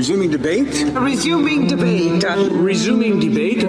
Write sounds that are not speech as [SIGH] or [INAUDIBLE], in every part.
Resuming debate? Resuming debate. Resuming debate.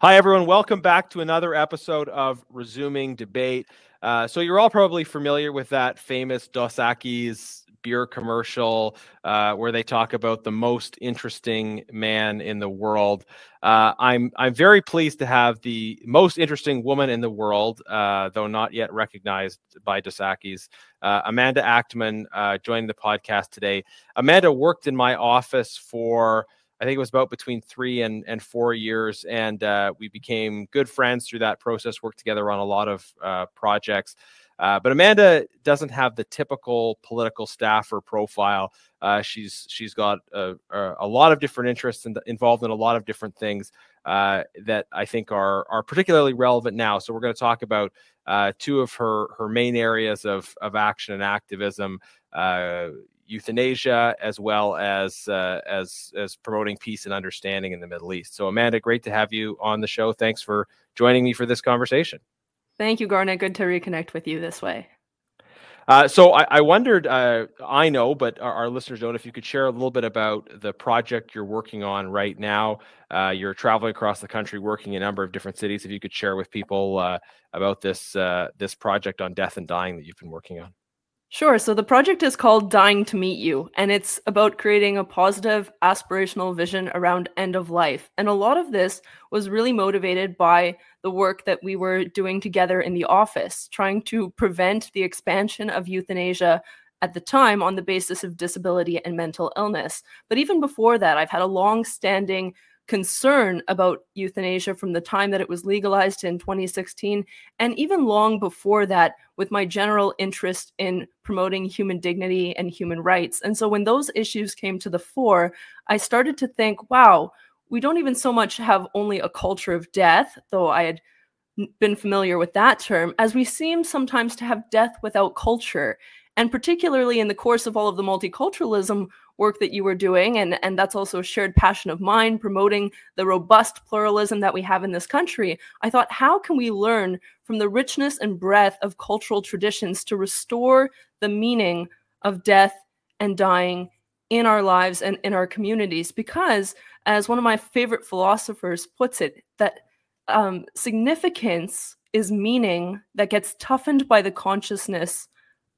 Hi, everyone. Welcome back to another episode of Resuming Debate. Uh, so, you're all probably familiar with that famous Dos Equis beer commercial uh, where they talk about the most interesting man in the world. Uh, I'm I'm very pleased to have the most interesting woman in the world, uh, though not yet recognized by Dos Equis, uh, Amanda Achtman uh, joining the podcast today. Amanda worked in my office for. I think it was about between three and, and four years, and uh, we became good friends through that process. Worked together on a lot of projects. Uh, but Amanda doesn't have the typical political staffer profile. Uh, she's she's got a, a, lot of different interests and involved in a lot of different things uh, that I think are are particularly relevant now. So we're going to talk about uh, two of her her main areas of of action and activism. Uh, euthanasia as well as uh, as as promoting peace and understanding in the Middle East. So Amanda, great to have you on the show. Thanks for joining me for this conversation. Thank you, Garnett. Good to reconnect with you this way. Uh, so I, I wondered, uh, I know, but our, our, listeners don't, if you could share a little bit about the project you're working on right now. Uh, you're traveling across the country, working in a number of different cities. If you could share with people uh, about this uh, this project on death and dying that you've been working on. Sure. So the project is called Dying to Meet You, and it's about creating a positive, aspirational vision around end of life. And a lot of this was really motivated by the work that we were doing together in the office, trying to prevent the expansion of euthanasia at the time on the basis of disability and mental illness. But even before that, I've had a long standing concern about euthanasia from the time that it was legalized in 2016 and even long before that with my general interest in promoting human dignity and human rights. And so when those issues came to the fore, I started to think, wow, we don't even so much have only a culture of death, though I had been familiar with that term, as we seem sometimes to have death without culture. And particularly in the course of all of the multiculturalism work that you were doing, and, and that's also a shared passion of mine, promoting the robust pluralism that we have in this country, I thought, how can we learn from the richness and breadth of cultural traditions to restore the meaning of death and dying in our lives and in our communities? Because, as one of my favorite philosophers puts it, that um, significance is meaning that gets toughened by the consciousness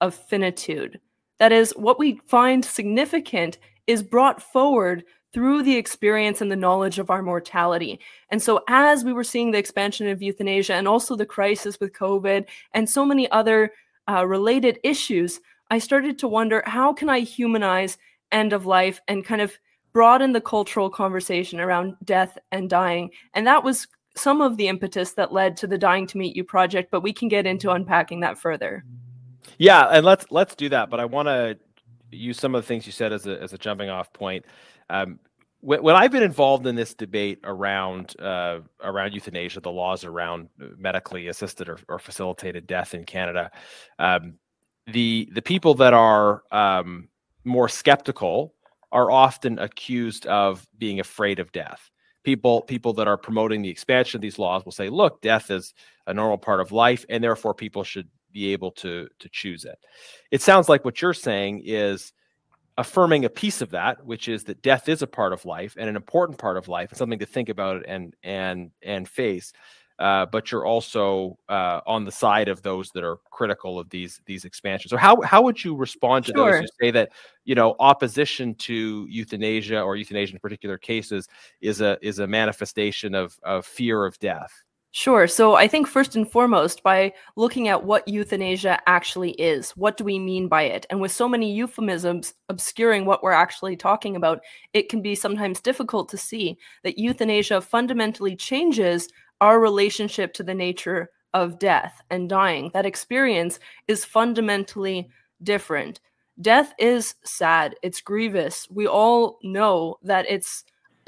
of finitude. That is, what we find significant is brought forward through the experience and the knowledge of our mortality. And so, as we were seeing the expansion of euthanasia and also the crisis with COVID and so many other uh, related issues, I started to wonder how can I humanize end of life and kind of broaden the cultural conversation around death and dying. And that was some of the impetus that led to the Dying to Meet You project, but we can get into unpacking that further. Yeah, and let's let's do that. But I want to use some of the things you said as a as a jumping off point. Um, when, when I've been involved in this debate around uh, around euthanasia, the laws around medically assisted or, or facilitated death in Canada, um, the the people that are um, more skeptical are often accused of being afraid of death. People people that are promoting the expansion of these laws will say, "Look, death is a normal part of life, and therefore people should be able to to choose it. It sounds like what you're saying is affirming a piece of that, which is that death is a part of life and an important part of life, and something to think about and and and face. Uh, but you're also uh, on the side of those that are critical of these these expansions. So how how would you respond to sure. those who say that you know opposition to euthanasia or euthanasia in particular cases is a is a manifestation of of fear of death? Sure. So I think first and foremost, by looking at what euthanasia actually is, what do we mean by it? And with so many euphemisms obscuring what we're actually talking about, it can be sometimes difficult to see that euthanasia fundamentally changes our relationship to the nature of death and dying. That experience is fundamentally different. Death is sad, it's grievous. We all know that it's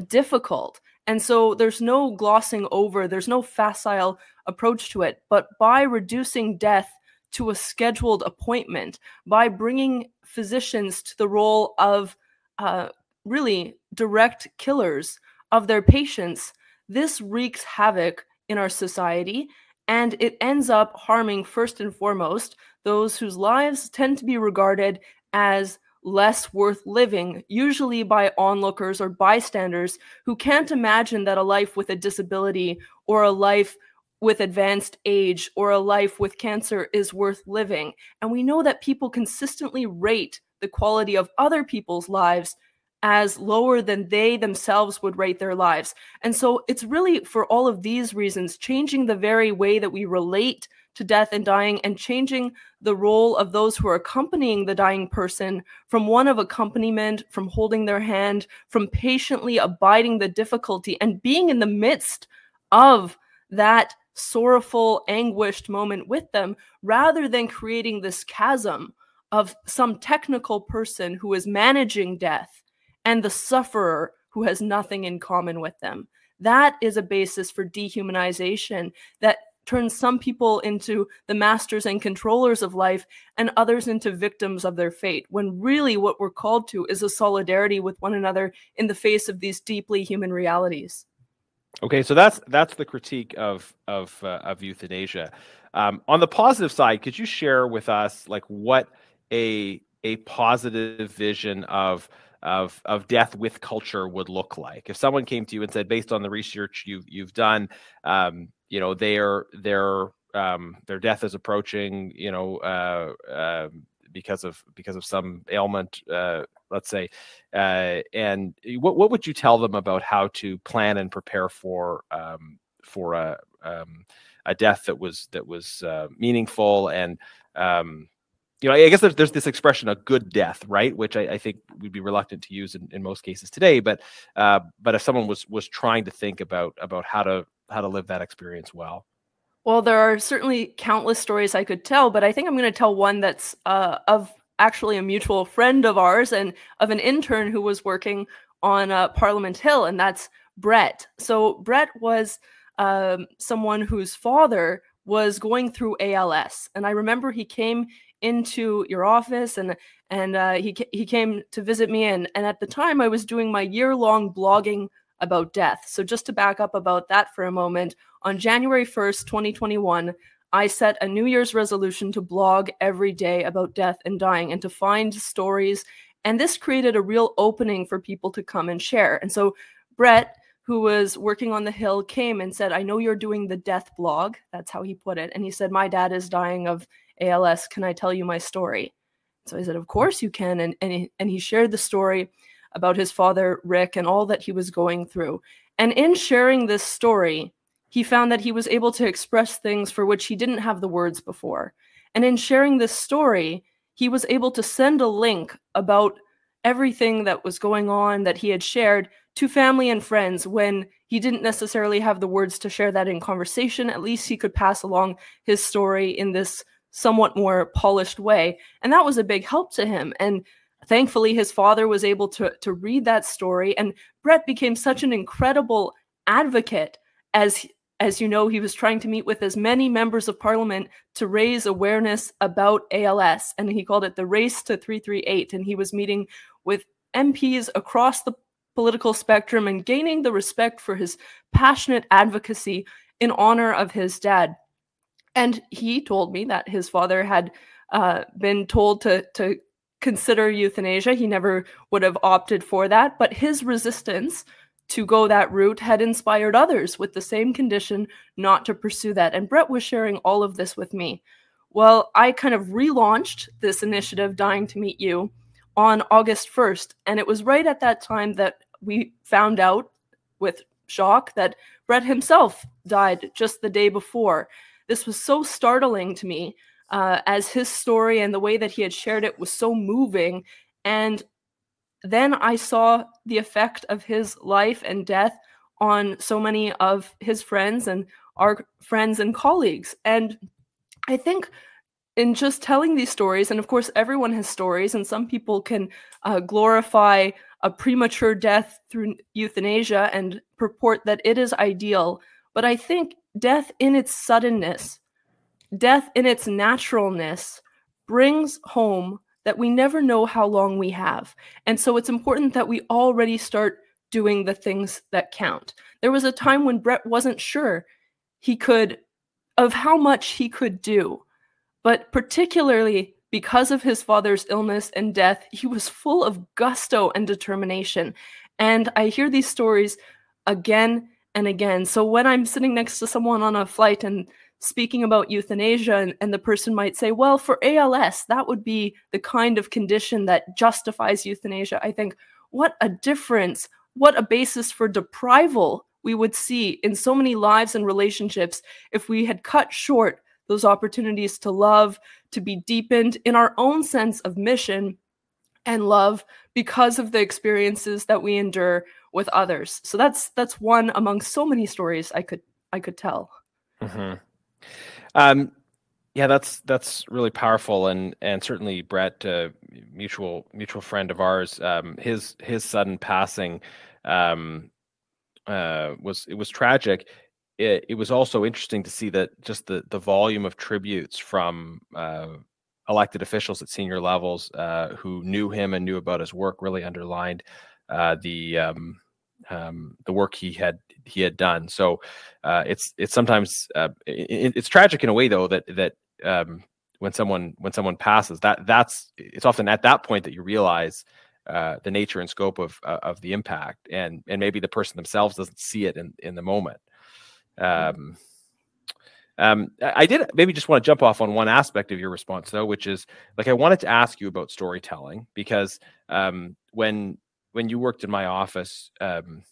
difficult. And so there's no glossing over, there's no facile approach to it. But by reducing death to a scheduled appointment, by bringing physicians to the role of uh, really direct killers of their patients, this wreaks havoc in our society and it ends up harming first and foremost those whose lives tend to be regarded as less worth living, usually by onlookers or bystanders who can't imagine that a life with a disability or a life with advanced age or a life with cancer is worth living. And we know that people consistently rate the quality of other people's lives as lower than they themselves would rate their lives. And so it's really for all of these reasons, changing the very way that we relate to death and dying and changing the role of those who are accompanying the dying person from one of accompaniment, from holding their hand, from patiently abiding the difficulty and being in the midst of that sorrowful, anguished moment with them, rather than creating this chasm of some technical person who is managing death and the sufferer who has nothing in common with them. That is a basis for dehumanization that turns some people into the masters and controllers of life and others into victims of their fate, when really what we're called to is a solidarity with one another in the face of these deeply human realities. Okay, so that's that's the critique of of uh, of euthanasia. Um, on the positive side, could you share with us like what a a positive vision of of of death with culture would look like? If someone came to you and said, based on the research you've you've done, um, you know their their um, their death is approaching you know uh, uh, because of because of some ailment uh, let's say uh, and what, what would you tell them about how to plan and prepare for um, for a um, a death that was that was uh, meaningful and um, you know, I guess there's, there's this expression, a good death, right? Which I, I think we'd be reluctant to use in, in most cases today. But uh, but if someone was was trying to think about about how to how to live that experience well? Well, there are certainly countless stories I could tell, but I think I'm going to tell one that's uh, of actually a mutual friend of ours and of an intern who was working on uh, Parliament Hill, and that's Brett. So Brett was um, someone whose father was going through ALS, and I remember he came into your office and and uh, he he came to visit me, and and at the time I was doing my year long blogging about death. So, just to back up about that for a moment, on January 1st, 2021, I set a New Year's resolution to blog every day about death and dying and to find stories. And this created a real opening for people to come and share. And so, Brett, who was working on the Hill, came and said, I know you're doing the death blog. That's how he put it. And he said, My dad is dying of ALS. Can I tell you my story? So I said, Of course you can. And, and, he, and he shared the story about his father, Rick, and all that he was going through. And in sharing this story, he found that he was able to express things for which he didn't have the words before. And in sharing this story, he was able to send a link about everything that was going on that he had shared to family and friends when he didn't necessarily have the words to share that in conversation. At least he could pass along his story in this somewhat more polished way. And that was a big help to him. And Thankfully, his father was able to, to read that story, and Brett became such an incredible advocate as as you know, he was trying to meet with as many members of parliament to raise awareness about ALS, and he called it the Race to 338. And he was meeting with MPs across the political spectrum and gaining the respect for his passionate advocacy in honor of his dad. And he told me that his father had uh, been told to to consider euthanasia. He never would have opted for that, but his resistance to go that route had inspired others with the same condition not to pursue that. And Brett was sharing all of this with me. Well, I kind of relaunched this initiative, Dying to Meet You, on August 1st. And it was right at that time that we found out with shock that Brett himself died just the day before. This was so startling to me uh, as his story and the way that he had shared it was so moving. And then I saw the effect of his life and death on so many of his friends and our friends and colleagues. And I think in just telling these stories, and of course, everyone has stories, and some people can uh, glorify a premature death through euthanasia and purport that it is ideal. But I think death in its suddenness death in its naturalness brings home that we never know how long we have. And so it's important that we already start doing the things that count. There was a time when Brett wasn't sure he could, of how much he could do, but particularly because of his father's illness and death, he was full of gusto and determination. And I hear these stories again and again. So when I'm sitting next to someone on a flight and speaking about euthanasia, and, and, the person might say, well, for ALS, that would be the kind of condition that justifies euthanasia. I think, what a difference, what a basis for deprival we would see in so many lives and relationships if we had cut short those opportunities to love, to be deepened in our own sense of mission and love because of the experiences that we endure with others. So that's that's one among so many stories I could I could tell. Mm-hmm. Um, yeah, that's that's really powerful, and and certainly Brett, uh, mutual mutual friend of ours, um, his his sudden passing um, uh, was it was tragic. It, it was also interesting to see that just the the volume of tributes from uh, elected officials at senior levels uh, who knew him and knew about his work really underlined uh, the um, um, the work he had he had done. So uh, it's it's sometimes uh, it, it's tragic in a way though that that um, when someone when someone passes that that's it's often at that point that you realize uh, the nature and scope of uh, of the impact and and maybe the person themselves doesn't see it in in the moment. Mm-hmm. Um, um, I did maybe just want to jump off on one aspect of your response though, which is like I wanted to ask you about storytelling because um, when when you worked in my office, um,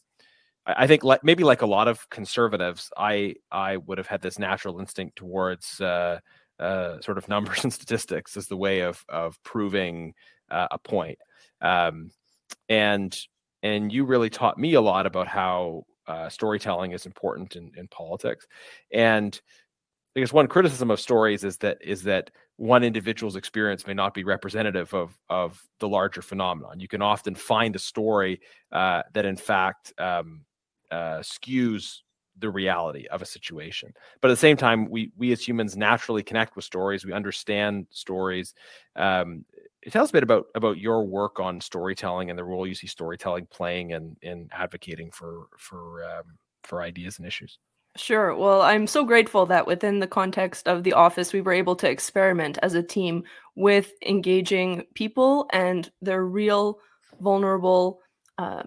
I, I think like maybe like a lot of conservatives, I I would have had this natural instinct towards uh, uh, sort of [LAUGHS] numbers and statistics as the way of of proving uh, a point. Um, and and you really taught me a lot about how uh, storytelling is important in, in politics. And I guess one criticism of stories is that is that one individual's experience may not be representative of of the larger phenomenon. You can often find a story uh, that, in fact, um, uh, skews the reality of a situation. But at the same time, we we as humans naturally connect with stories. We understand stories. Um, tell us a bit about about your work on storytelling and the role you see storytelling playing in in advocating for for um, for ideas and issues. Sure. Well, I'm so grateful that within the context of the office, we were able to experiment as a team with engaging people and their real vulnerable uh,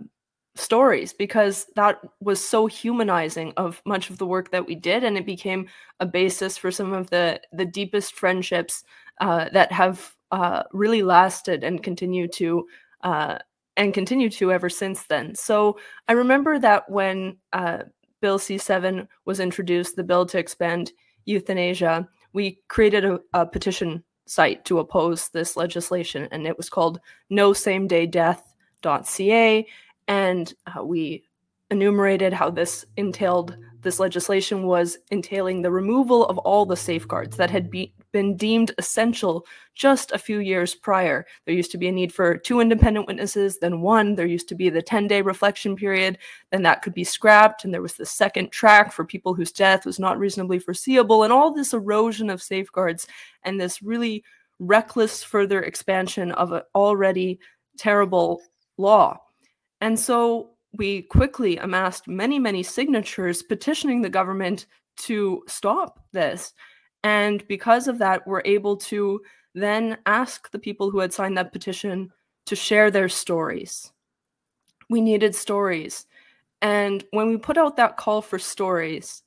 stories because that was so humanizing of much of the work that we did and it became a basis for some of the the deepest friendships uh, that have uh, really lasted and continue to uh, and continue to ever since then so i remember that when uh, Bill C 7 was introduced, the bill to expand euthanasia, we created a, a petition site to oppose this legislation, and it was called no same day death.ca. And uh, we enumerated how this entailed this legislation was entailing the removal of all the safeguards that had be, been deemed essential just a few years prior. There used to be a need for two independent witnesses, then one. There used to be the 10 day reflection period, then that could be scrapped. And there was the second track for people whose death was not reasonably foreseeable, and all this erosion of safeguards and this really reckless further expansion of an already terrible law. And so we quickly amassed many, many signatures petitioning the government to stop this. And because of that, we're able to then ask the people who had signed that petition to share their stories. We needed stories. And when we put out that call for stories,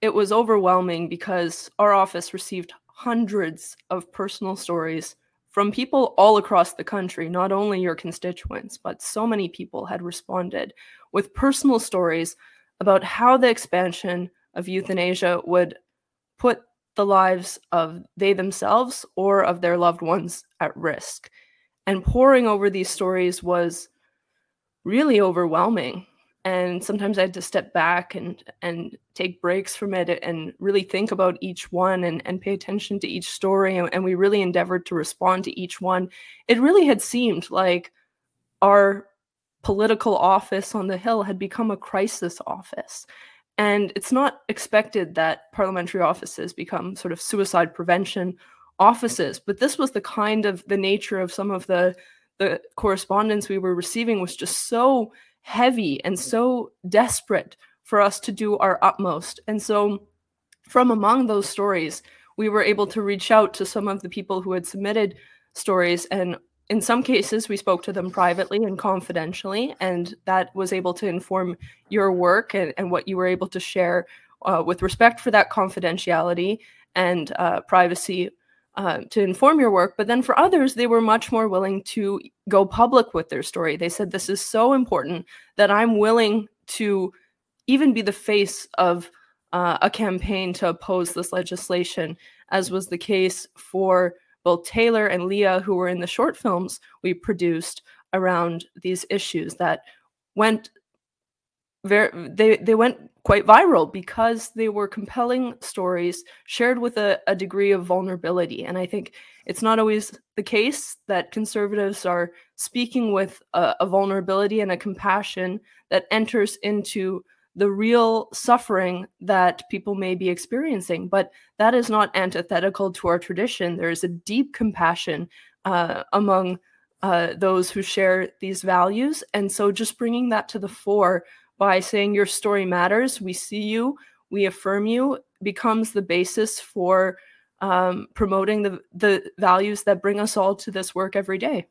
it was overwhelming because our office received hundreds of personal stories from people all across the country, not only your constituents, but so many people had responded with personal stories about how the expansion of euthanasia would put the lives of they themselves or of their loved ones at risk. And poring over these stories was really overwhelming. And sometimes i had to step back and and take breaks from it and really think about each one and, and pay attention to each story. And, and we really endeavored to respond to each one. It really had seemed like our political office on the hill had become a crisis office and it's not expected that parliamentary offices become sort of suicide prevention offices but this was the kind of the nature of some of the the correspondence we were receiving was just so heavy and so desperate for us to do our utmost. And so, from among those stories, we were able to reach out to some of the people who had submitted stories and in some cases we spoke to them privately and confidentially and that was able to inform your work and, and what you were able to share uh, with respect for that confidentiality and uh, privacy uh, to inform your work. But then for others they were much more willing to go public with their story. They said this is so important that i'm willing to even be the face of uh, a campaign to oppose this legislation as was the case for both Taylor and Leah, who were in the short films we produced around these issues that went very they they went quite viral because they were compelling stories shared with a, a degree of vulnerability. And i think it's not always the case that conservatives are speaking with a, a vulnerability and a compassion that enters into the real suffering that people may be experiencing. But that is not antithetical to our tradition. There is a deep compassion uh, among uh, those who share these values. And so just bringing that to the fore by saying your story matters, we see you, we affirm you, becomes the basis for um, promoting the, the values that bring us all to this work every day.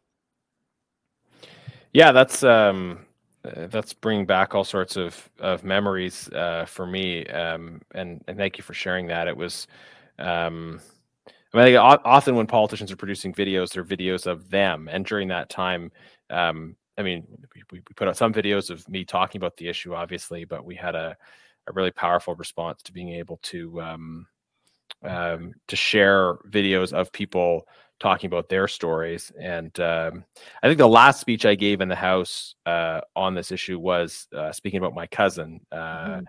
Yeah, that's um, uh, that's bringing back all sorts of of memories uh, for me. Um, and and thank you for sharing that. It was, um, I mean, often when politicians are producing videos, they're videos of them. And during that time, um, I mean, we, we put out some videos of me talking about the issue, obviously, but we had a a really powerful response to being able to um, um, to share videos of people talking about their stories. And um, I think the last speech I gave in the House uh, on this issue was uh, speaking about my cousin. Uh, mm.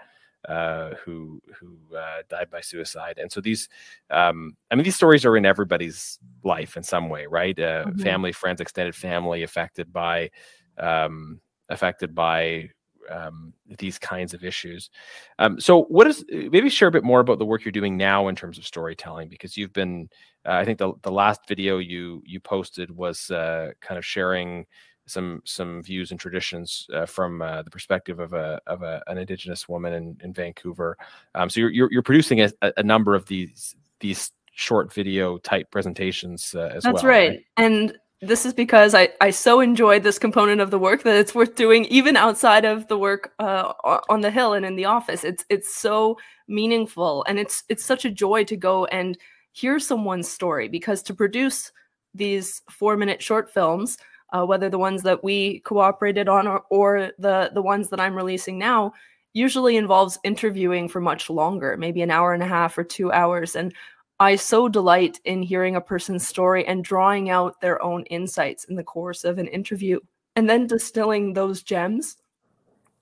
Uh, who who uh, died by suicide, and so these, um, I mean, these stories are in everybody's life in some way, right? Uh, mm-hmm. Family, friends, extended family affected by, um, affected by um, these kinds of issues. Um, so, what is maybe share a bit more about the work you're doing now in terms of storytelling? Because you've been, uh, I think the the last video you you posted was uh, kind of sharing some some views and traditions uh, from uh, the perspective of a of a, an Indigenous woman in, in Vancouver. Um, so you're, you're, you're producing a, a number of these these short video type presentations uh, as That's well. That's right. right. And this is because I, I so enjoyed this component of the work that it's worth doing even outside of the work uh, on the hill and in the office. It's it's so meaningful and it's it's such a joy to go and hear someone's story because to produce these four minute short films, uh, whether the ones that we cooperated on or, or the the ones that I'm releasing now, usually involves interviewing for much longer, maybe an hour and a half or two hours. And I so delight in hearing a person's story and drawing out their own insights in the course of an interview and then distilling those gems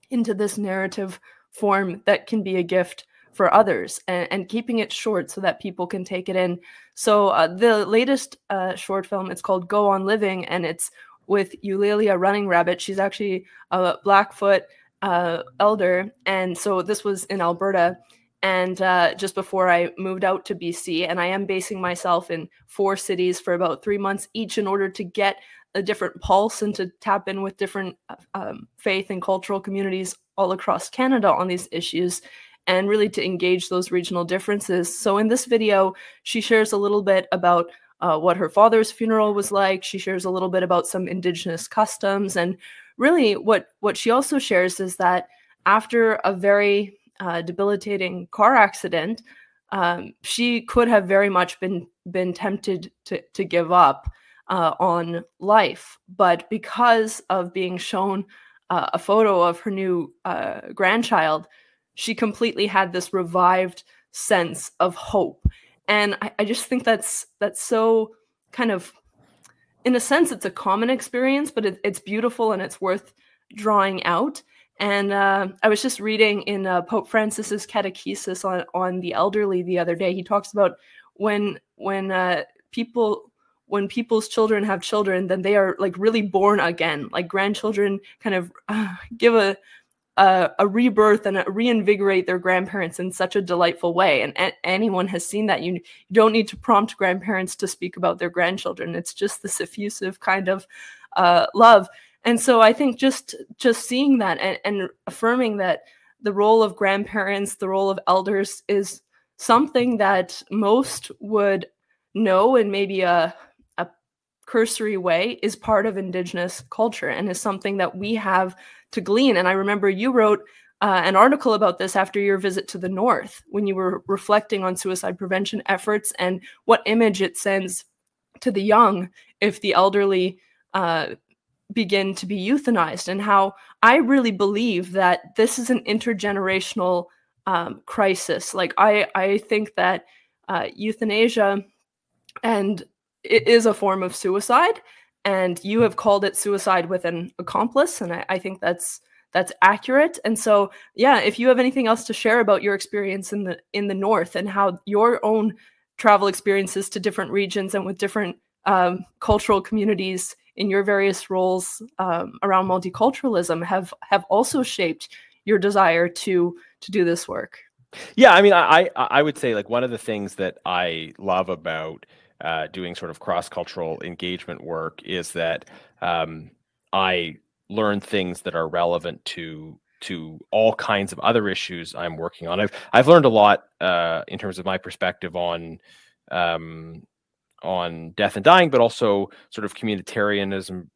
into this narrative form that can be a gift for others and, and keeping it short so that people can take it in. So, uh, the latest uh, short film, it's called Go On Living, and it's with Eulalia Running Rabbit. She's actually a Blackfoot uh, elder. And so, this was in Alberta and uh, just before I moved out to BC. And I am basing myself in four cities for about three months each in order to get a different pulse and to tap in with different uh, um, faith and cultural communities all across Canada on these issues and really to engage those regional differences. So in this video, she shares a little bit about uh, what her father's funeral was like. She shares a little bit about some Indigenous customs. And really, what, what she also shares is that after a very uh, debilitating car accident, um, she could have very much been been tempted to to give up uh, on life, but because of being shown uh, a photo of her new uh, grandchild, she completely had this revived sense of hope, and I, I just think that's that's so kind of, in a sense, it's a common experience, but it, it's beautiful and it's worth drawing out. And uh, I was just reading in uh, Pope Francis's catechesis on, on the elderly the other day. He talks about when when uh, people when people's children have children, then they are like really born again. Like grandchildren kind of uh, give a, a, a rebirth and a reinvigorate their grandparents in such a delightful way. And a- anyone has seen that. You, you don't need to prompt grandparents to speak about their grandchildren. It's just this effusive kind of uh, love and so i think just just seeing that and, and affirming that the role of grandparents the role of elders is something that most would know in maybe a, a cursory way is part of Indigenous culture and is something that we have to glean. And I remember you wrote uh, an article about this after your visit to the North when you were reflecting on suicide prevention efforts and what image it sends to the young if the elderly uh, begin to be euthanized, and how I really believe that this is an intergenerational um, crisis. Like I, I think that uh, euthanasia and it is a form of suicide, and you have called it suicide with an accomplice, and I, I think that's that's accurate. And so, yeah, if you have anything else to share about your experience in the in the north and how your own travel experiences to different regions and with different um, cultural communities in your various roles um, around multiculturalism have have also shaped your desire to to do this work? Yeah i mean i i would say like one of the things that i love about uh, doing sort of cross-cultural engagement work is that um, i learn things that are relevant to to all kinds of other issues i'm working on. I've i've learned a lot uh, in terms of my perspective on um, on death and dying, but also sort of communitarianism,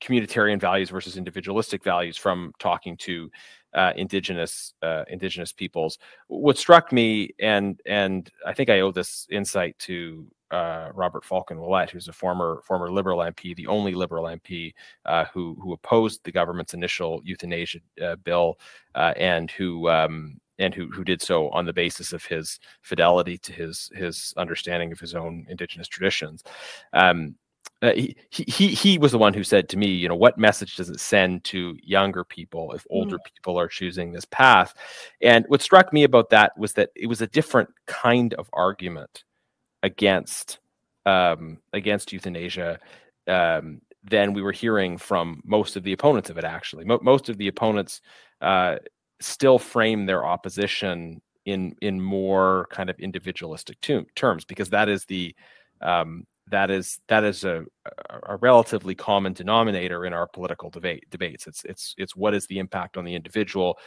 communitarian values versus individualistic values from talking to uh, indigenous uh, indigenous peoples. What struck me, and and I think I owe this insight to uh, Robert Falcon Ouellette, who's a former former Liberal MP, the only Liberal MP uh, who who opposed the government's initial euthanasia uh, bill, uh, and who um, and who who did so on the basis of his fidelity to his his understanding of his own indigenous traditions. Um, uh, he, he he was the one who said to me, you know, what message does it send to younger people if older mm. people are choosing this path? And what struck me about that was that it was a different kind of argument against um, against euthanasia um, than we were hearing from most of the opponents of it. Actually, Mo- most of the opponents uh, still frame their opposition in in more kind of individualistic to- terms because that is the um, that is that is a, a relatively common denominator in our political debate debates. It's it's it's what is the impact on the individual,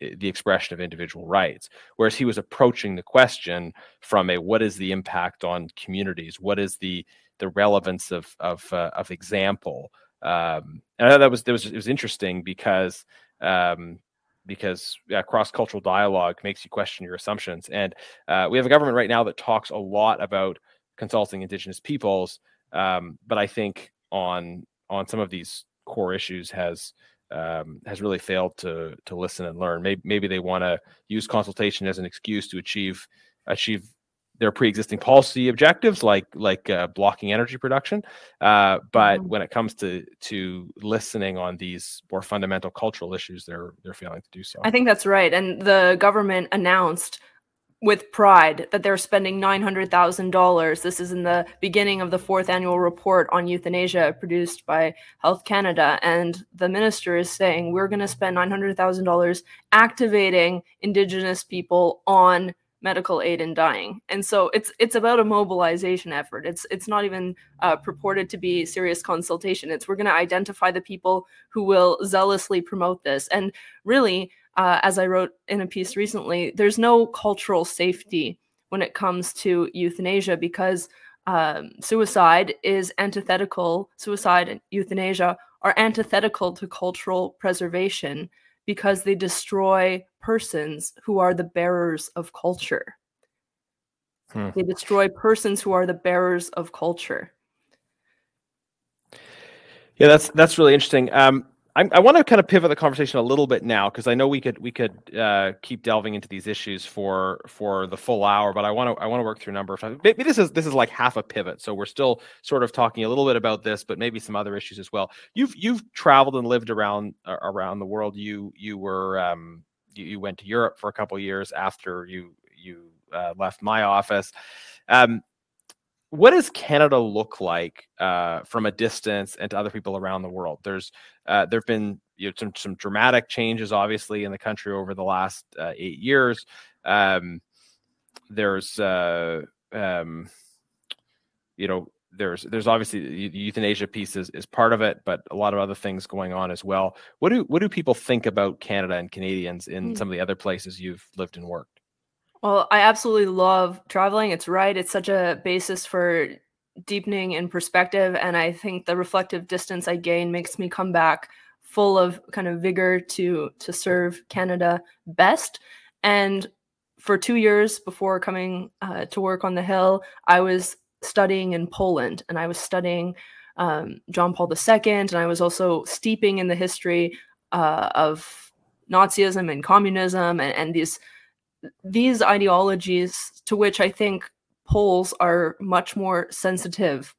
the expression of individual rights. Whereas he was approaching the question from a what is the impact on communities? What is the the relevance of of uh, of example? Um, and I thought that was that was it was interesting because um, because uh, cross-cultural dialogue makes you question your assumptions. And uh, we have a government right now that talks a lot about consulting Indigenous peoples, um, but I think on on some of these core issues has um, has really failed to to listen and learn. Maybe maybe they want to use consultation as an excuse to achieve achieve their pre-existing policy objectives like like uh, blocking energy production uh, but mm-hmm. when it comes to to listening on these more fundamental cultural issues they're they're failing to do so i think that's right and the government announced with pride that they're spending $900,000. This is in the beginning of the fourth annual report on euthanasia produced by Health Canada. And the minister is saying we're going to spend $900,000 activating Indigenous people on medical aid in dying. And so it's it's about a mobilization effort. It's it's not even uh, purported to be serious consultation. It's we're going to identify the people who will zealously promote this. And really uh, as i wrote in a piece recently there's no cultural safety when it comes to euthanasia because um, suicide is antithetical suicide and euthanasia are antithetical to cultural preservation because they destroy persons who are the bearers of culture. Hmm. They destroy persons who are the bearers of culture. Yeah, that's that's really interesting. Um, I, I want to kind of pivot the conversation a little bit now because I know we could we could uh, keep delving into these issues for for the full hour, but I want to I want to work through a number of. Maybe this is this is like half a pivot, so we're still sort of talking a little bit about this, but maybe some other issues as well. You've you've traveled and lived around uh, around the world. You you were um, you, you, went to Europe for a couple years after you you uh, left my office. Um, what does Canada look like uh, from a distance and to other people around the world? There's uh, there've been you know, some some dramatic changes, obviously, in the country over the last uh, eight years. Um, there's uh, um, you know there's there's obviously the euthanasia piece is, is part of it, but a lot of other things going on as well. What do what do people think about Canada and Canadians in mm. some of the other places you've lived and worked? Well, I absolutely love traveling. It's right. It's such a basis for deepening in perspective. And I think the reflective distance I gain makes me come back full of kind of vigor to to serve Canada best. And for two years before coming uh, to work on the Hill, I was studying in Poland and I was studying um, John Paul II, and I was also steeping in the history uh, of Nazism and communism and, and these these ideologies to which I think Poles are much more sensitive.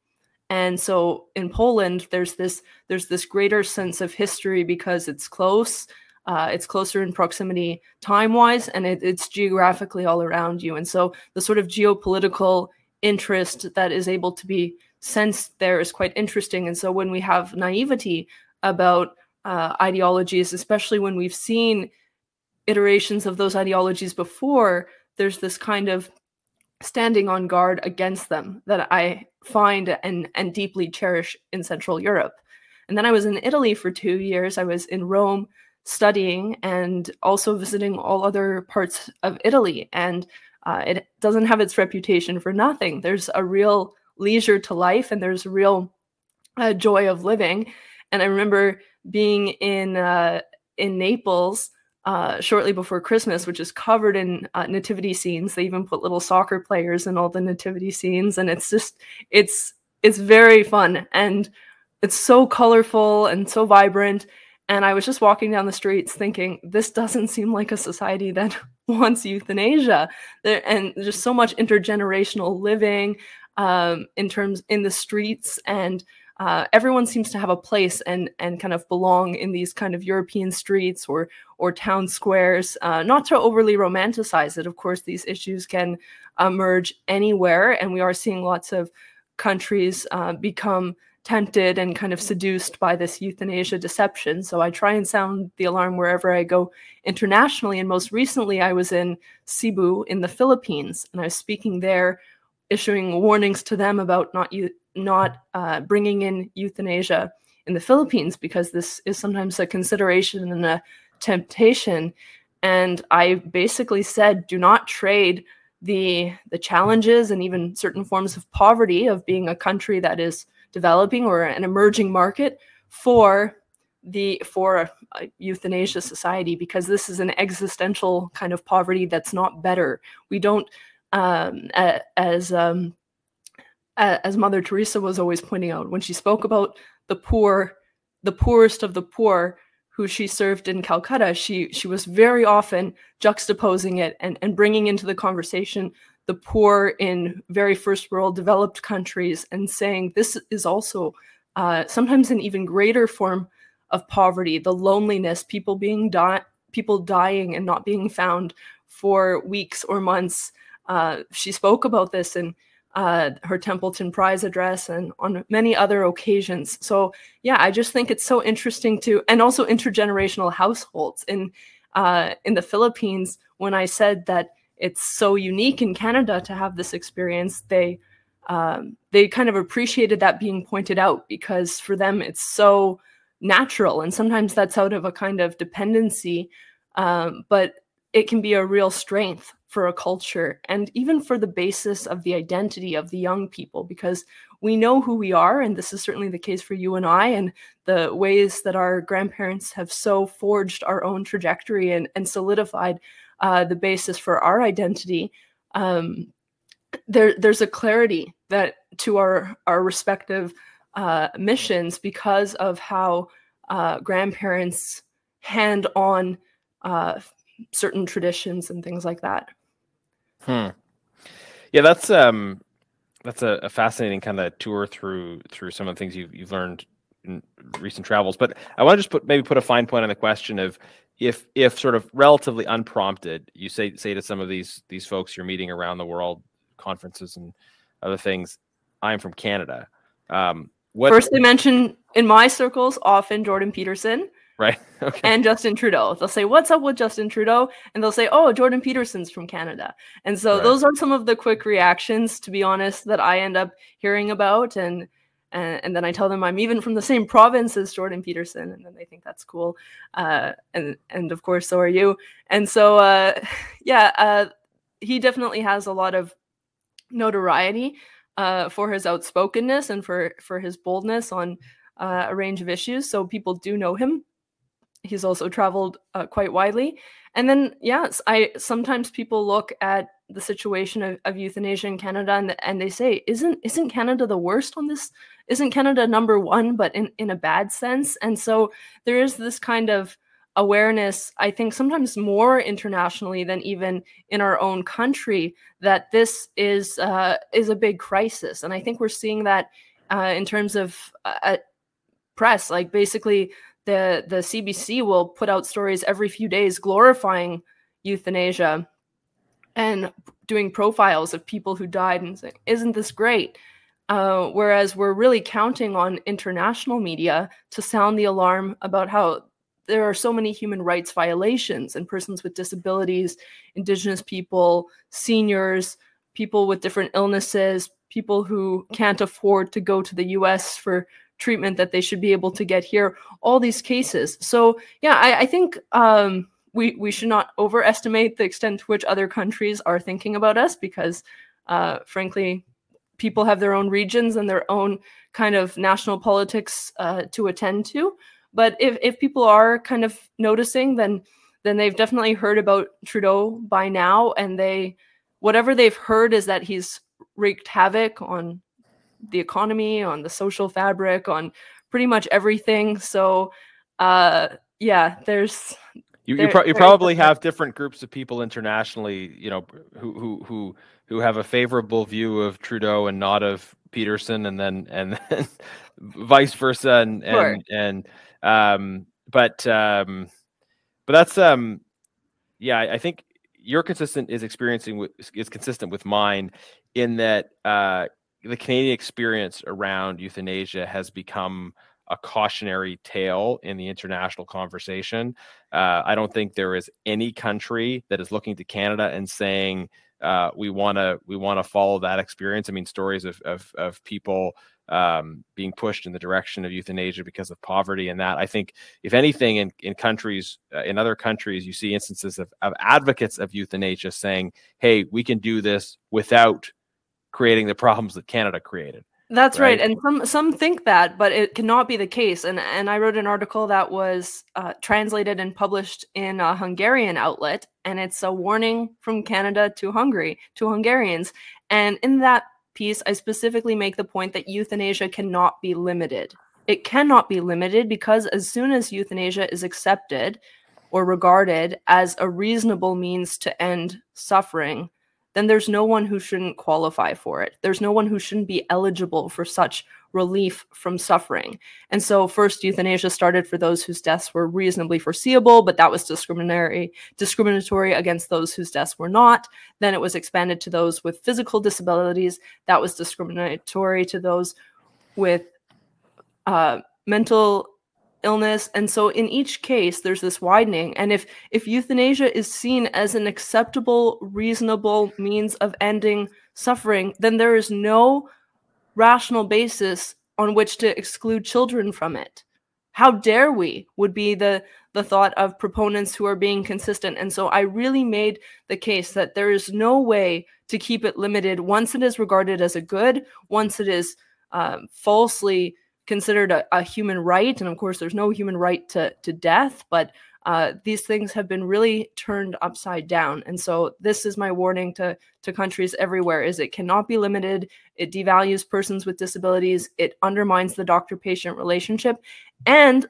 And so in Poland, there's this there's this greater sense of history because it's close, uh, it's closer in proximity time wise, and it, it's geographically all around you. And so the sort of geopolitical interest that is able to be sensed there is quite interesting. And so when we have naivety about uh, ideologies, especially when we've seen iterations of those ideologies before, there's this kind of standing on guard against them that I find and, and deeply cherish in Central Europe. And then I was in Italy for two years. I was in Rome studying and also visiting all other parts of Italy. And uh, it doesn't have its reputation for nothing. There's a real leisure to life and there's a real uh, joy of living. And I remember being in uh, in Naples uh, shortly before Christmas, which is covered in uh, nativity scenes. They even put little soccer players in all the nativity scenes, and it's just it's it's very fun and it's so colorful and so vibrant. And I was just walking down the streets thinking, this doesn't seem like a society that [LAUGHS] wants euthanasia. There, and just so much intergenerational living um, in terms in the streets and uh, everyone seems to have a place and and kind of belong in these kind of European streets or or town squares. Uh, not to overly romanticize it, of course, these issues can emerge anywhere, and we are seeing lots of countries uh, become tempted and kind of seduced by this euthanasia deception. So I try and sound the alarm wherever I go internationally. And most recently, I was in Cebu in the Philippines, and I was speaking there, issuing warnings to them about not not uh, bringing in euthanasia in the Philippines because this is sometimes a consideration and a temptation. And I basically said, do not trade the the challenges and even certain forms of poverty of being a country that is developing or an emerging market for the for a, a euthanasia society because this is an existential kind of poverty that's not better. We don't um, as um, as Mother Teresa was always pointing out when she spoke about the poor, the poorest of the poor who she served in Calcutta, she she was very often juxtaposing it and, and bringing into the conversation the poor in very first world developed countries and saying this is also uh, sometimes an even greater form of poverty, the loneliness, people being di- people dying and not being found for weeks or months. Uh, she spoke about this in uh, her Templeton Prize address and on many other occasions. So yeah, I just think it's so interesting to, and also intergenerational households in uh, in the Philippines. When I said that it's so unique in Canada to have this experience, they um, they kind of appreciated that being pointed out because for them it's so natural, and sometimes that's out of a kind of dependency, um, but it can be a real strength for a culture and even for the basis of the identity of the young people because we know who we are and this is certainly the case for you and I and the ways that our grandparents have so forged our own trajectory and, and solidified uh, the basis for our identity um, there there's a clarity that to our our respective uh, missions because of how uh, grandparents hand on uh, certain traditions and things like that. Hmm. Yeah, that's um, that's a, a fascinating kind of tour through through some of the things you've you've learned in recent travels. But I want to just put maybe put a fine point on the question of if if sort of relatively unprompted, you say say to some of these these folks you're meeting around the world, conferences and other things, I'm from Canada. Um, what first they mention in my circles often Jordan Peterson right? [LAUGHS] Okay. And Justin Trudeau. They'll say, "What's up with Justin Trudeau?" And they'll say, "Oh, Jordan Peterson's from Canada." And so right. those are some of the quick reactions, to be honest, that I end up hearing about, and and, and then I tell them I'm even from the same province as Jordan Peterson, and then they think that's cool. Uh, and and of course, so are you. And so, uh, [LAUGHS] yeah. Uh, he definitely has a lot of notoriety uh, for his outspokenness and for for his boldness on uh, a range of issues. So people do know him. He's also traveled uh, quite widely. And then, yes, I sometimes people look at the situation of, of euthanasia in Canada and, and they say, isn't isn't Canada the worst on this? Isn't Canada number one, but in, in a bad sense? And so there is this kind of awareness, I think sometimes more internationally than even in our own country, that this is uh, is a big crisis. And I think we're seeing that uh, in terms of uh, press, like basically the the CBC will put out stories every few days glorifying euthanasia and doing profiles of people who died and saying, "Isn't this great?" Uh, whereas we're really counting on international media to sound the alarm about how there are so many human rights violations and persons with disabilities, indigenous people, seniors, people with different illnesses, people who can't afford to go to the US for treatment that they should be able to get here all these cases. So yeah i, I think um, we we should not overestimate the extent to which other countries are thinking about us because uh, frankly people have their own regions and their own kind of national politics uh, to attend to. But if, if people are kind of noticing then then they've definitely heard about trudeau by now and they whatever they've heard is that he's wreaked havoc on the economy, on the social fabric, on pretty much everything. So, uh, yeah, there's. You, you, pro- you probably have different groups of people internationally, you know, who who who who have a favorable view of Trudeau and not of Peterson, and then and then [LAUGHS] vice versa, and and sure. and um, but um, but that's um, yeah, I think your consistent is experiencing with, is consistent with mine in that uh, the Canadian experience around euthanasia has become a cautionary tale in the international conversation. Uh, I don't think there is any country that is looking to Canada and saying uh, we want to we want to follow that experience. I mean, stories of of, of people um, being pushed in the direction of euthanasia because of poverty and that. I think, if anything, in in countries uh, in other countries, you see instances of, of advocates of euthanasia saying, "Hey, we can do this without." Creating the problems that Canada created. That's right? right. and some some think that, but it cannot be the case. And and I wrote an article that was uh, translated and published in a Hungarian outlet, and it's a warning from Canada to Hungary to Hungarians. And in that piece, I specifically make the point that euthanasia cannot be limited. It cannot be limited because as soon as euthanasia is accepted or regarded as a reasonable means to end suffering, then there's no one who shouldn't qualify for it. There's no one who shouldn't be eligible for such relief from suffering. And so first euthanasia started for those whose deaths were reasonably foreseeable, but that was discriminatory discriminatory against those whose deaths were not. Then it was expanded to those with physical disabilities. That was discriminatory to those with uh, mental illness. And so in each case there's this widening. And if if euthanasia is seen as an acceptable reasonable means of ending suffering then there is no rational basis on which to exclude children from it. How dare we would be the the thought of proponents who are being consistent. And so i really made the case that there is no way to keep it limited. Once it is regarded as a good once it is um, falsely considered a, a, human right. And of course, there's no human right to, to death, but uh, these things have been really turned upside down. And so this is my warning to, to countries everywhere is it cannot be limited. It devalues persons with disabilities. It undermines the doctor-patient relationship. And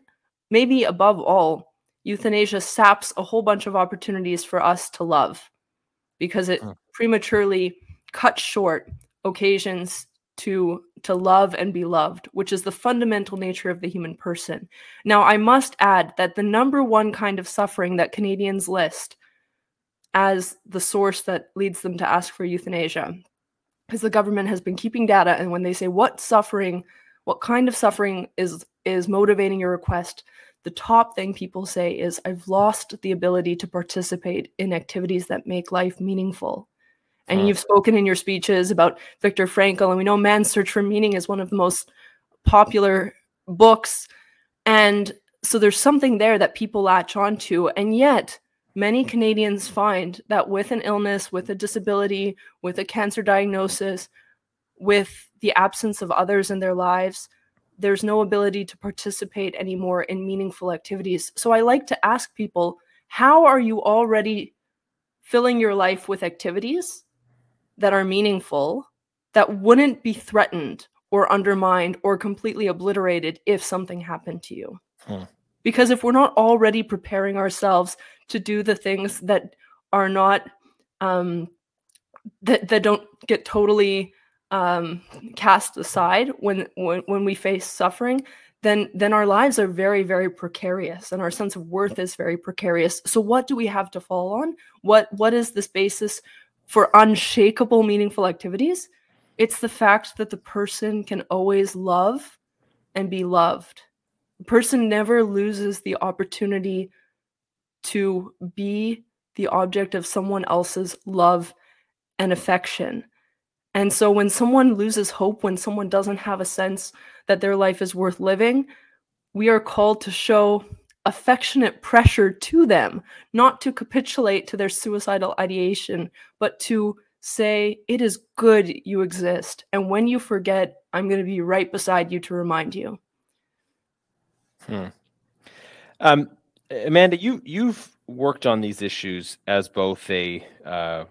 maybe above all, euthanasia saps a whole bunch of opportunities for us to love because it prematurely cuts short occasions to to love and be loved which is the fundamental nature of the human person. Now i must add that the number one kind of suffering that canadians list as the source that leads them to ask for euthanasia because the government has been keeping data and when they say what suffering what kind of suffering is is motivating your request the top thing people say is i've lost the ability to participate in activities that make life meaningful and you've spoken in your speeches about Viktor Frankl, and we know Man's Search for Meaning is one of the most popular books. And so there's something there that people latch onto. And yet, many Canadians find that with an illness, with a disability, with a cancer diagnosis, with the absence of others in their lives, there's no ability to participate anymore in meaningful activities. So I like to ask people, how are you already filling your life with activities that are meaningful, that wouldn't be threatened or undermined or completely obliterated if something happened to you? Hmm. Because if we're not already preparing ourselves to do the things that are not um, that that don't get totally um, cast aside when, when when we face suffering, then then our lives are very very precarious and our sense of worth is very precarious. So what do we have to fall on? What what is this basis for unshakable meaningful activities? It's the fact that the person can always love and be loved. The person never loses the opportunity to be the object of someone else's love and affection. And so when someone loses hope, when someone doesn't have a sense that their life is worth living, we are called to show affectionate pressure to them, not to capitulate to their suicidal ideation, but to say, It is good you exist. And when you forget, I'm going to be right beside you to remind you. Hmm. Um, Amanda, you you've worked on these issues as both a uh,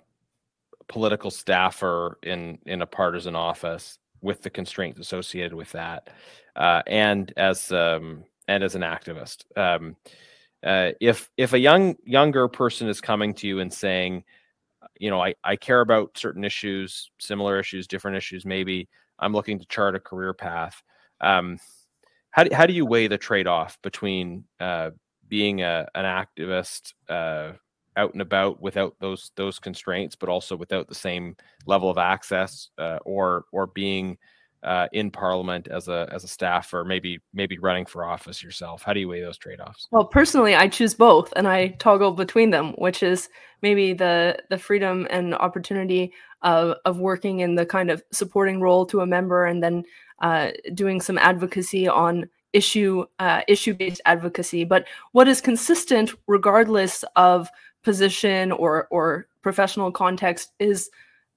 political staffer in in a partisan office with the constraints associated with that, uh, and as um, and as an activist. Um, uh, if if a young younger person is coming to you and saying, you know, I, I care about certain issues, similar issues, different issues, maybe I'm looking to chart a career path. Um, how do, how do you weigh the trade off between uh, being a, an activist uh, out and about without those those constraints, but also without the same level of access, uh, or or being uh, in Parliament as a as a staffer, maybe maybe running for office yourself. How do you weigh those trade offs? Well, personally, I choose both, and I toggle between them, which is maybe the the freedom and opportunity of of working in the kind of supporting role to a member, and then uh, doing some advocacy on issue uh, issue based advocacy. But what is consistent, regardless of position or or professional context, is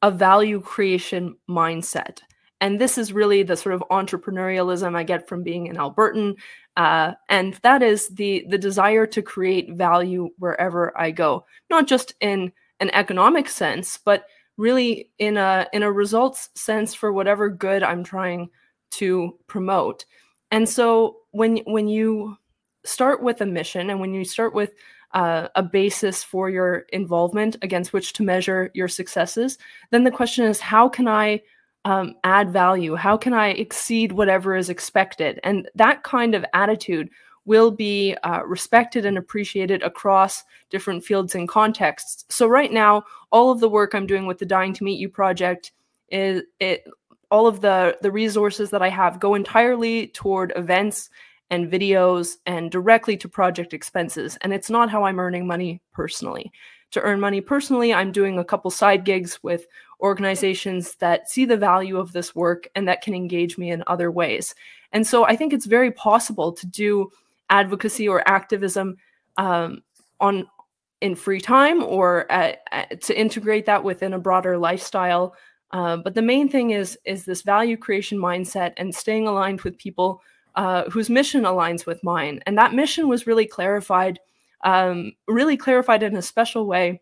a value creation mindset. And this is really the sort of entrepreneurialism I get from being an Albertan, uh, and that is the the desire to create value wherever I go, not just in an economic sense, but really in a in a results sense for whatever good I'm trying to promote. And so when when you start with a mission and when you start with uh, a basis for your involvement against which to measure your successes, then the question is how can I um, add value? How can I exceed whatever is expected? And that kind of attitude will be uh, respected and appreciated across different fields and contexts. So right now, all of the work I'm doing with the Dying to Meet You project is it all of the the resources that I have go entirely toward events and videos and directly to project expenses. And it's not how I'm earning money personally. To earn money personally, I'm doing a couple side gigs with organizations that see the value of this work and that can engage me in other ways. And so I think it's very possible to do advocacy or activism um, on in free time or at, at, to integrate that within a broader lifestyle uh, but the main thing is is this value creation mindset and staying aligned with people uh, whose mission aligns with mine. And that mission was really clarified, um, really clarified in a special way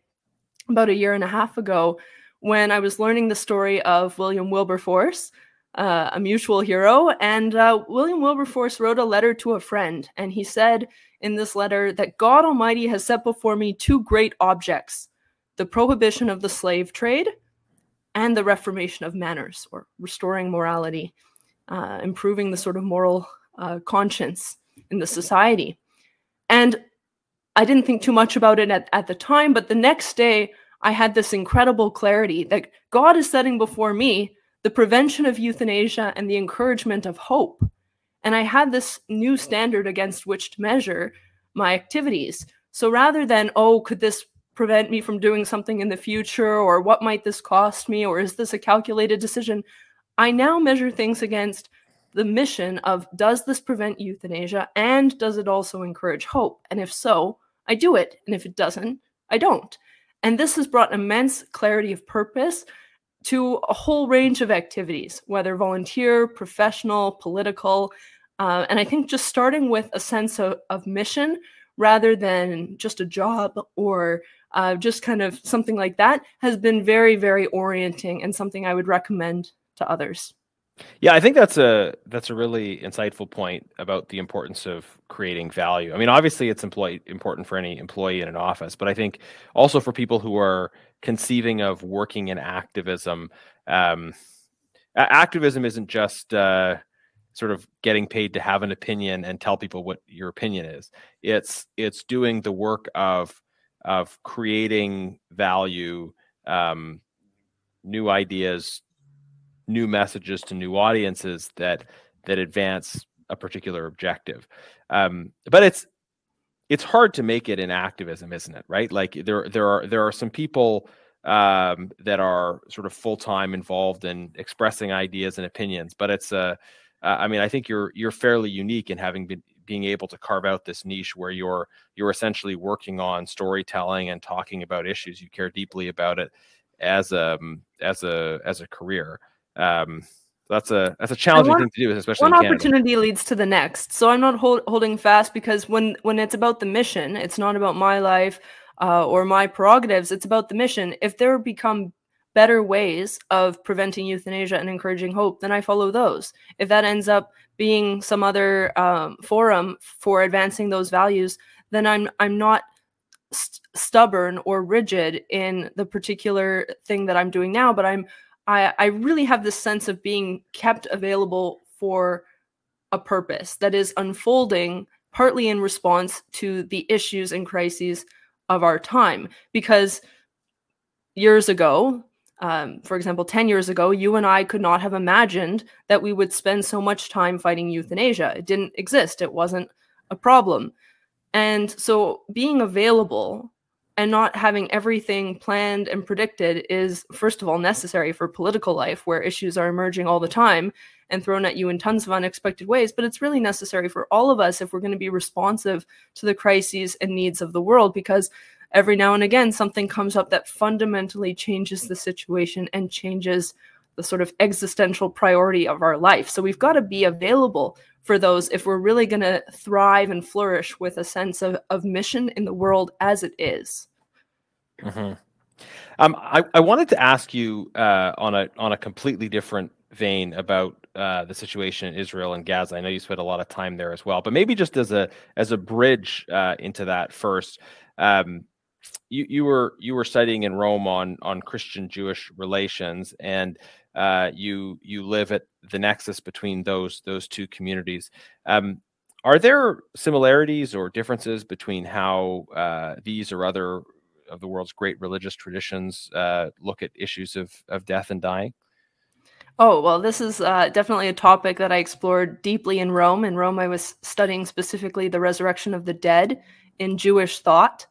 about a year and a half ago when I was learning the story of William Wilberforce, uh, a mutual hero. And uh, William Wilberforce wrote a letter to a friend, and he said in this letter that God Almighty has set before me two great objects the prohibition of the slave trade and the reformation of manners or restoring morality, uh, improving the sort of moral uh, conscience in the society. And I didn't think too much about it at, at the time, but the next day I had this incredible clarity that God is setting before me the prevention of euthanasia and the encouragement of hope. And I had this new standard against which to measure my activities. So rather than, oh, could this prevent me from doing something in the future or what might this cost me or is this a calculated decision i now measure things against the mission of does this prevent euthanasia and does it also encourage hope and if so i do it and if it doesn't I don't. And this has brought immense clarity of purpose to a whole range of activities, whether volunteer, professional, political. Uh, and I think just starting with a sense of, of mission rather than just a job or uh, just kind of something like that has been very, very orienting and something I would recommend to others. Yeah, I think that's a that's a really insightful point about the importance of creating value. I mean, obviously, it's employee important for any employee in an office, but I think also for people who are conceiving of working in activism, um, activism isn't just uh, sort of getting paid to have an opinion and tell people what your opinion is. It's it's doing the work of of creating value, um, new ideas, new messages to new audiences that that advance a particular objective. Um, but it's it's hard to make it in activism, isn't it? Right? Like there there are there are some people um, that are sort of full time involved in expressing ideas and opinions, but it's a uh, I mean, I think you're you're fairly unique in having been being able to carve out this niche where you're you're essentially working on storytelling and talking about issues you care deeply about it as a um, as a as a career. Um, that's a that's a challenging thing to do, especially one opportunity leads to the next. So I'm not hold, holding fast because when when it's about the mission, it's not about my life uh, or my prerogatives. It's about the mission. If there become better ways of preventing euthanasia and encouraging hope, then I follow those. If that ends up being some other um, forum for advancing those values, then I'm I'm not st- stubborn or rigid in the particular thing that I'm doing now, but I'm I, I really have this sense of being kept available for a purpose that is unfolding partly in response to the issues and crises of our time. Because years ago, um, for example, 10 years ago, you and I could not have imagined that we would spend so much time fighting euthanasia. It didn't exist, it wasn't a problem. And so being available and not having everything planned and predicted is first of all necessary for political life where issues are emerging all the time and thrown at you in tons of unexpected ways but it's really necessary for all of us if we're going to be responsive to the crises and needs of the world because every now and again something comes up that fundamentally changes the situation and changes the sort of existential priority of our life. So we've got to be available for those if we're really going to thrive and flourish with a sense of, of mission in the world as it is. Mm-hmm. Um, I, I wanted to ask you uh, on a on a completely different vein about uh, the situation in Israel and Gaza. I know you spent a lot of time there as well, but maybe just as a as a bridge uh, into that first. Um, you, you were you were studying in Rome on on Christian Jewish relations, and uh, you you live at the nexus between those those two communities. Um, are there similarities or differences between how uh, these or other of the world's great religious traditions uh, look at issues of of death and dying? Oh, well, this is uh, definitely a topic that I explored deeply in Rome. In Rome, I was studying specifically the resurrection of the dead in Jewish thought.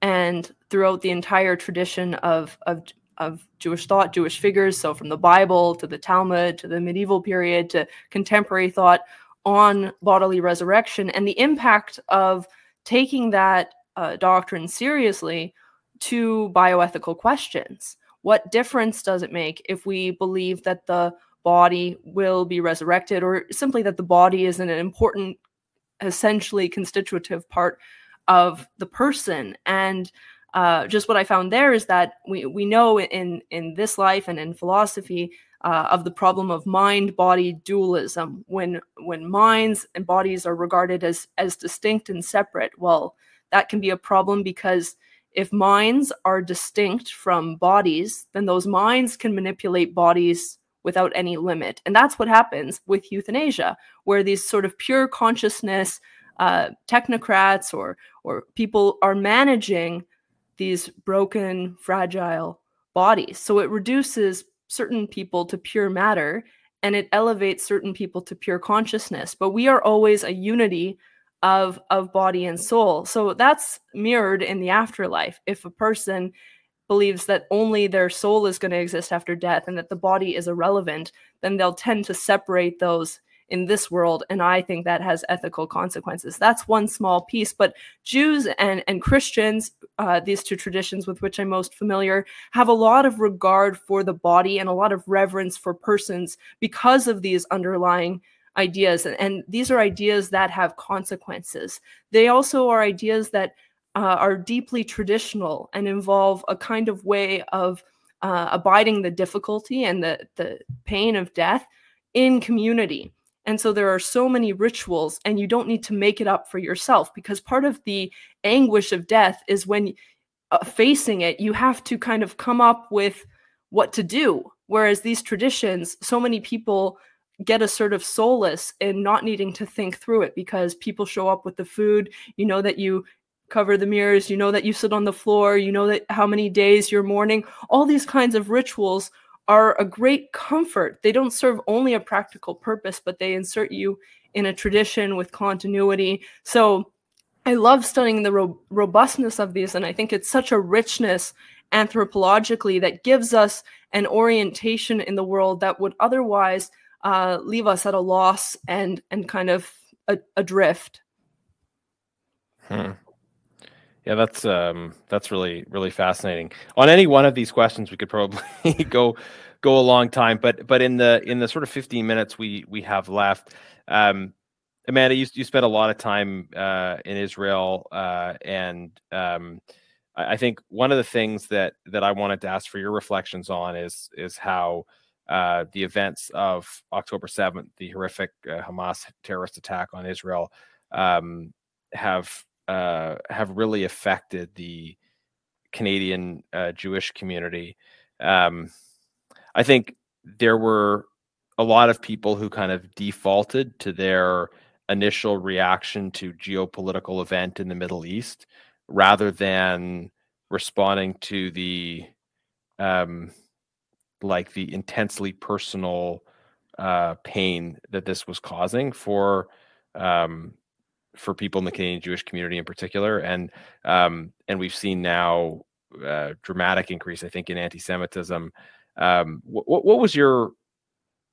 And throughout the entire tradition of, of of Jewish thought, Jewish figures. So from the Bible to the Talmud to the medieval period to contemporary thought on bodily resurrection and the impact of taking that uh, doctrine seriously to bioethical questions. What difference does it make if we believe that the body will be resurrected or simply that the body is an important, essentially constitutive part of the person? And uh, just what I found there is that we we know in in this life and in philosophy uh, of the problem of mind body dualism when when minds and bodies are regarded as as distinct and separate. Well, that can be a problem because if minds are distinct from bodies, then those minds can manipulate bodies without any limit, and that's what happens with euthanasia, where these sort of pure consciousness uh, technocrats or or people are managing these broken, fragile bodies. So it reduces certain people to pure matter and it elevates certain people to pure consciousness. But we are always a unity of of body and soul. So that's mirrored in the afterlife. If a person believes that only their soul is going to exist after death and that the body is irrelevant, then they'll tend to separate those in this world and i think that has ethical consequences that's one small piece but jews and, and christians uh, these two traditions with which I'm most familiar have a lot of regard for the body and a lot of reverence for persons because of these underlying ideas. And, and these are ideas that have consequences. They also are ideas that uh, are deeply traditional and involve a kind of way of uh, abiding the difficulty and the, the pain of death in community. And so there are so many rituals, and you don't need to make it up for yourself because part of the anguish of death is when uh, facing it, you have to kind of come up with what to do. Whereas these traditions, so many people get a sort of solace in not needing to think through it because people show up with the food. You know that you cover the mirrors, you know that you sit on the floor, you know that how many days you're mourning. All these kinds of rituals are a great comfort. They don't serve only a practical purpose, but they insert you in a tradition with continuity. So I love studying the ro- robustness of these, and I think it's such a richness anthropologically that gives us an orientation in the world that would otherwise uh, leave us at a loss and and kind of adrift. Hmm. Yeah, that's um, that's really really fascinating. On any one of these questions, we could probably [LAUGHS] go go a long time, but but in the in the sort of 15 minutes we we have left, um, Amanda, you you spent a lot of time uh, in Israel, uh, and um, I, I think one of the things that that I wanted to ask for your reflections on is is how uh, the events of October 7th, the horrific uh, Hamas terrorist attack on Israel, um, have uh, have really affected the Canadian uh, Jewish community. Um, I think there were a lot of people who kind of defaulted to their initial reaction to geopolitical event in the Middle East rather than responding to the um, like the intensely personal uh, pain that this was causing for um, for people in the Canadian Jewish community in particular, and um, and we've seen now uh, dramatic increase, I think, in anti-Semitism. Um, what, what was your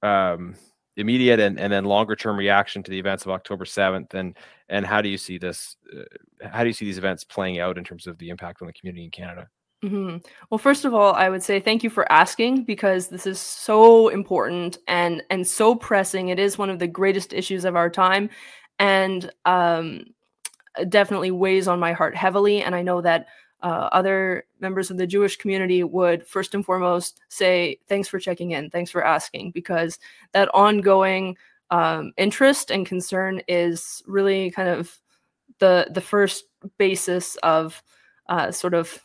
um, immediate and, and then longer term reaction to the events of October 7th and and how do you see this uh, how do you see these events playing out in terms of the impact on the community in Canada Mm-hmm. Well, first of all, I would say thank you for asking because this is so important and and so pressing. It is one of the greatest issues of our time, and um, definitely weighs on my heart heavily. And I know that uh, other members of the Jewish community would first and foremost say thanks for checking in, thanks for asking, because that ongoing um, interest and concern is really kind of the the first basis of uh, sort of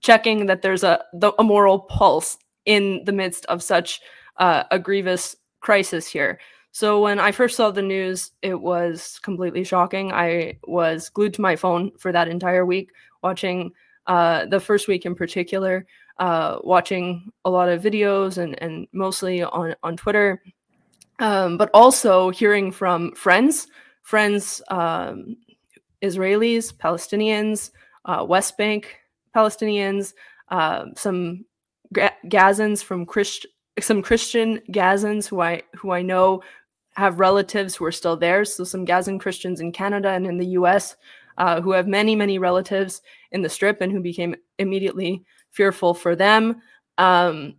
checking that there's a the, a moral pulse in the midst of such uh, a grievous crisis here. So when I first saw the news, it was completely shocking. I was glued to my phone for that entire week, watching uh, the first week in particular, uh, watching a lot of videos and and mostly on on Twitter, um, but also hearing from friends, friends, um, Israelis, Palestinians, uh, West Bank Palestinians, uh, some Gazans from Christ- some Christian Gazans who I who I know have relatives who are still there. So some Gazan Christians in Canada and in the U.S. Uh, who have many many relatives in the Strip and who became immediately fearful for them. Um,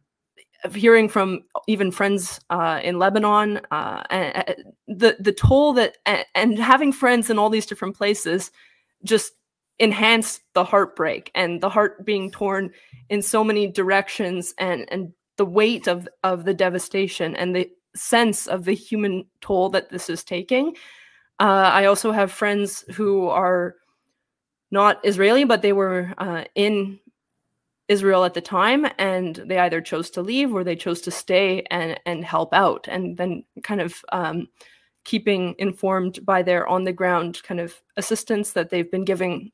hearing from even friends uh, in Lebanon, uh, and, the the toll that and, and having friends in all these different places just enhanced the heartbreak and the heart being torn in so many directions and and the weight of of the devastation and the sense of the human toll that this is taking. Uh, I also have friends who are not Israeli, but they were uh, in Israel at the time, and they either chose to leave or they chose to stay and and help out, and then kind of um, keeping informed by their on the ground kind of assistance that they've been giving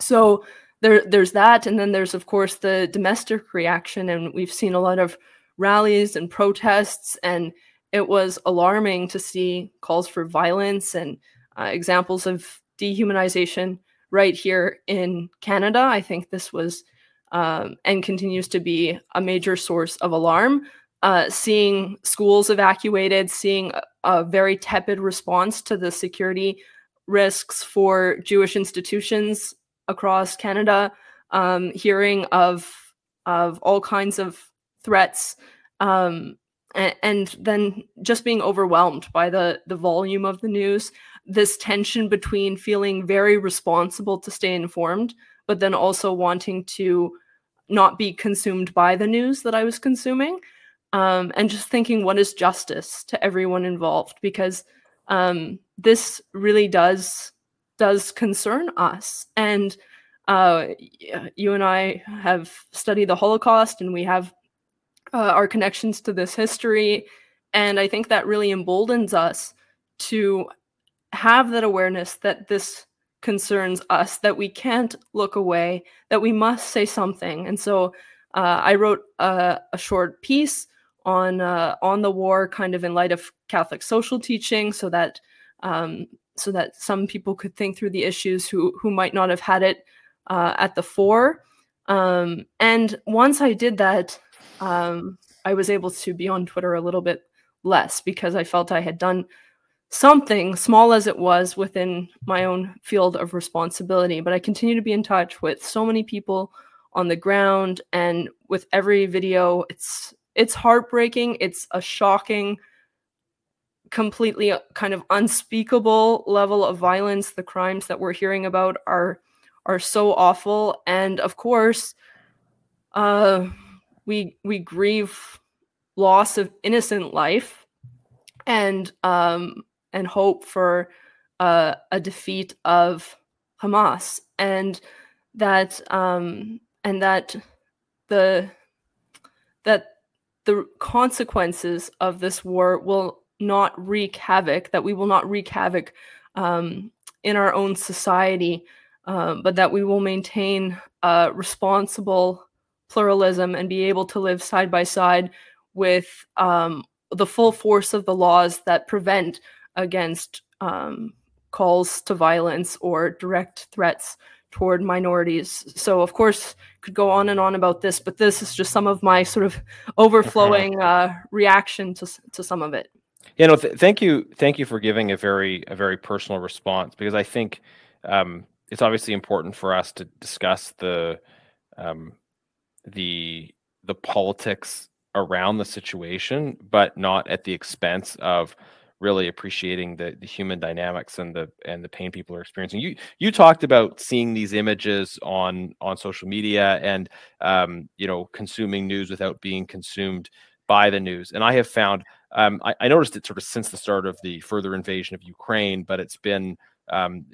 so there, there's that, and then there's of course the domestic reaction, and we've seen a lot of rallies and protests, and it was alarming to see calls for violence and uh, examples of dehumanization right here in Canada. I think this was um, and continues to be a major source of alarm. Uh, seeing schools evacuated, seeing a, a, very tepid response to the security risks for Jewish institutions across Canada, um, hearing of of all kinds of threats, um, and, then just being overwhelmed by the the volume of the news. This tension between feeling very responsible to stay informed, but then also wanting to not be consumed by the news that I was consuming, um, and just thinking what is justice to everyone involved because um, this really does does concern us and uh, you and I have studied the Holocaust and we have uh, our connections to this history. And I think that really emboldens us to have that awareness that this concerns us, that we can't look away, that we must say something. And so uh, I wrote a, a, short piece on uh, on the war, kind of in light of Catholic social teaching, so that um, so that some people could think through the issues who who might not have had it uh, at the fore. Um, and once I did that, um, I was able to be on Twitter a little bit less because I felt I had done something, small as it was, within my own field of responsibility. But I continue to be in touch with so many people on the ground, and with every video, it's it's heartbreaking. It's a shocking, completely uh, kind of unspeakable level of violence. The crimes that we're hearing about are are so awful, and of course, uh, we we grieve loss of innocent life and um and hope for uh, a defeat of Hamas and that um and that the that the consequences of this war will not wreak havoc that we will not wreak havoc um, in our own society um, but that we will maintain a responsible pluralism and be able to live side by side with um, the full force of the laws that prevent against um, calls to violence or direct threats toward minorities. So, of course, could go on and on about this, but this is just some of my sort of [LAUGHS] overflowing uh, reaction to to some of it. You know, th- thank you, thank you for giving a very a very personal response because I think um, it's obviously important for us to discuss the um, the the politics around the situation, but not at the expense of really appreciating the, the human dynamics and the and the pain people are experiencing. You you talked about seeing these images on on social media and um, you know consuming news without being consumed by the news. And I have found um, I, I, noticed it sort of since the start of the further invasion of Ukraine, but it's been um,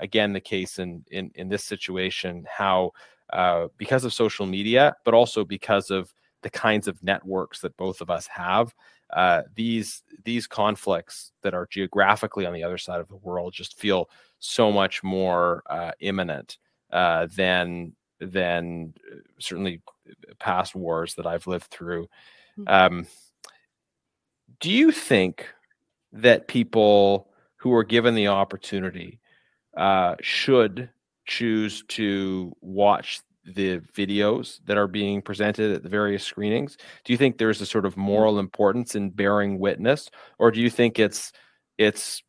again the case in in in this situation how uh, because of social media, but also because of the kinds of networks that both of us have. Uh, these these conflicts that are geographically on the other side of the world just feel so much more uh, imminent uh, than than uh, certainly past wars that I've lived through. Hmm. Um, do you think that people who are given the opportunity uh, should choose to watch the videos that are being presented at the various screenings? Do you think there's a sort of moral importance in bearing witness, or do you think it's it's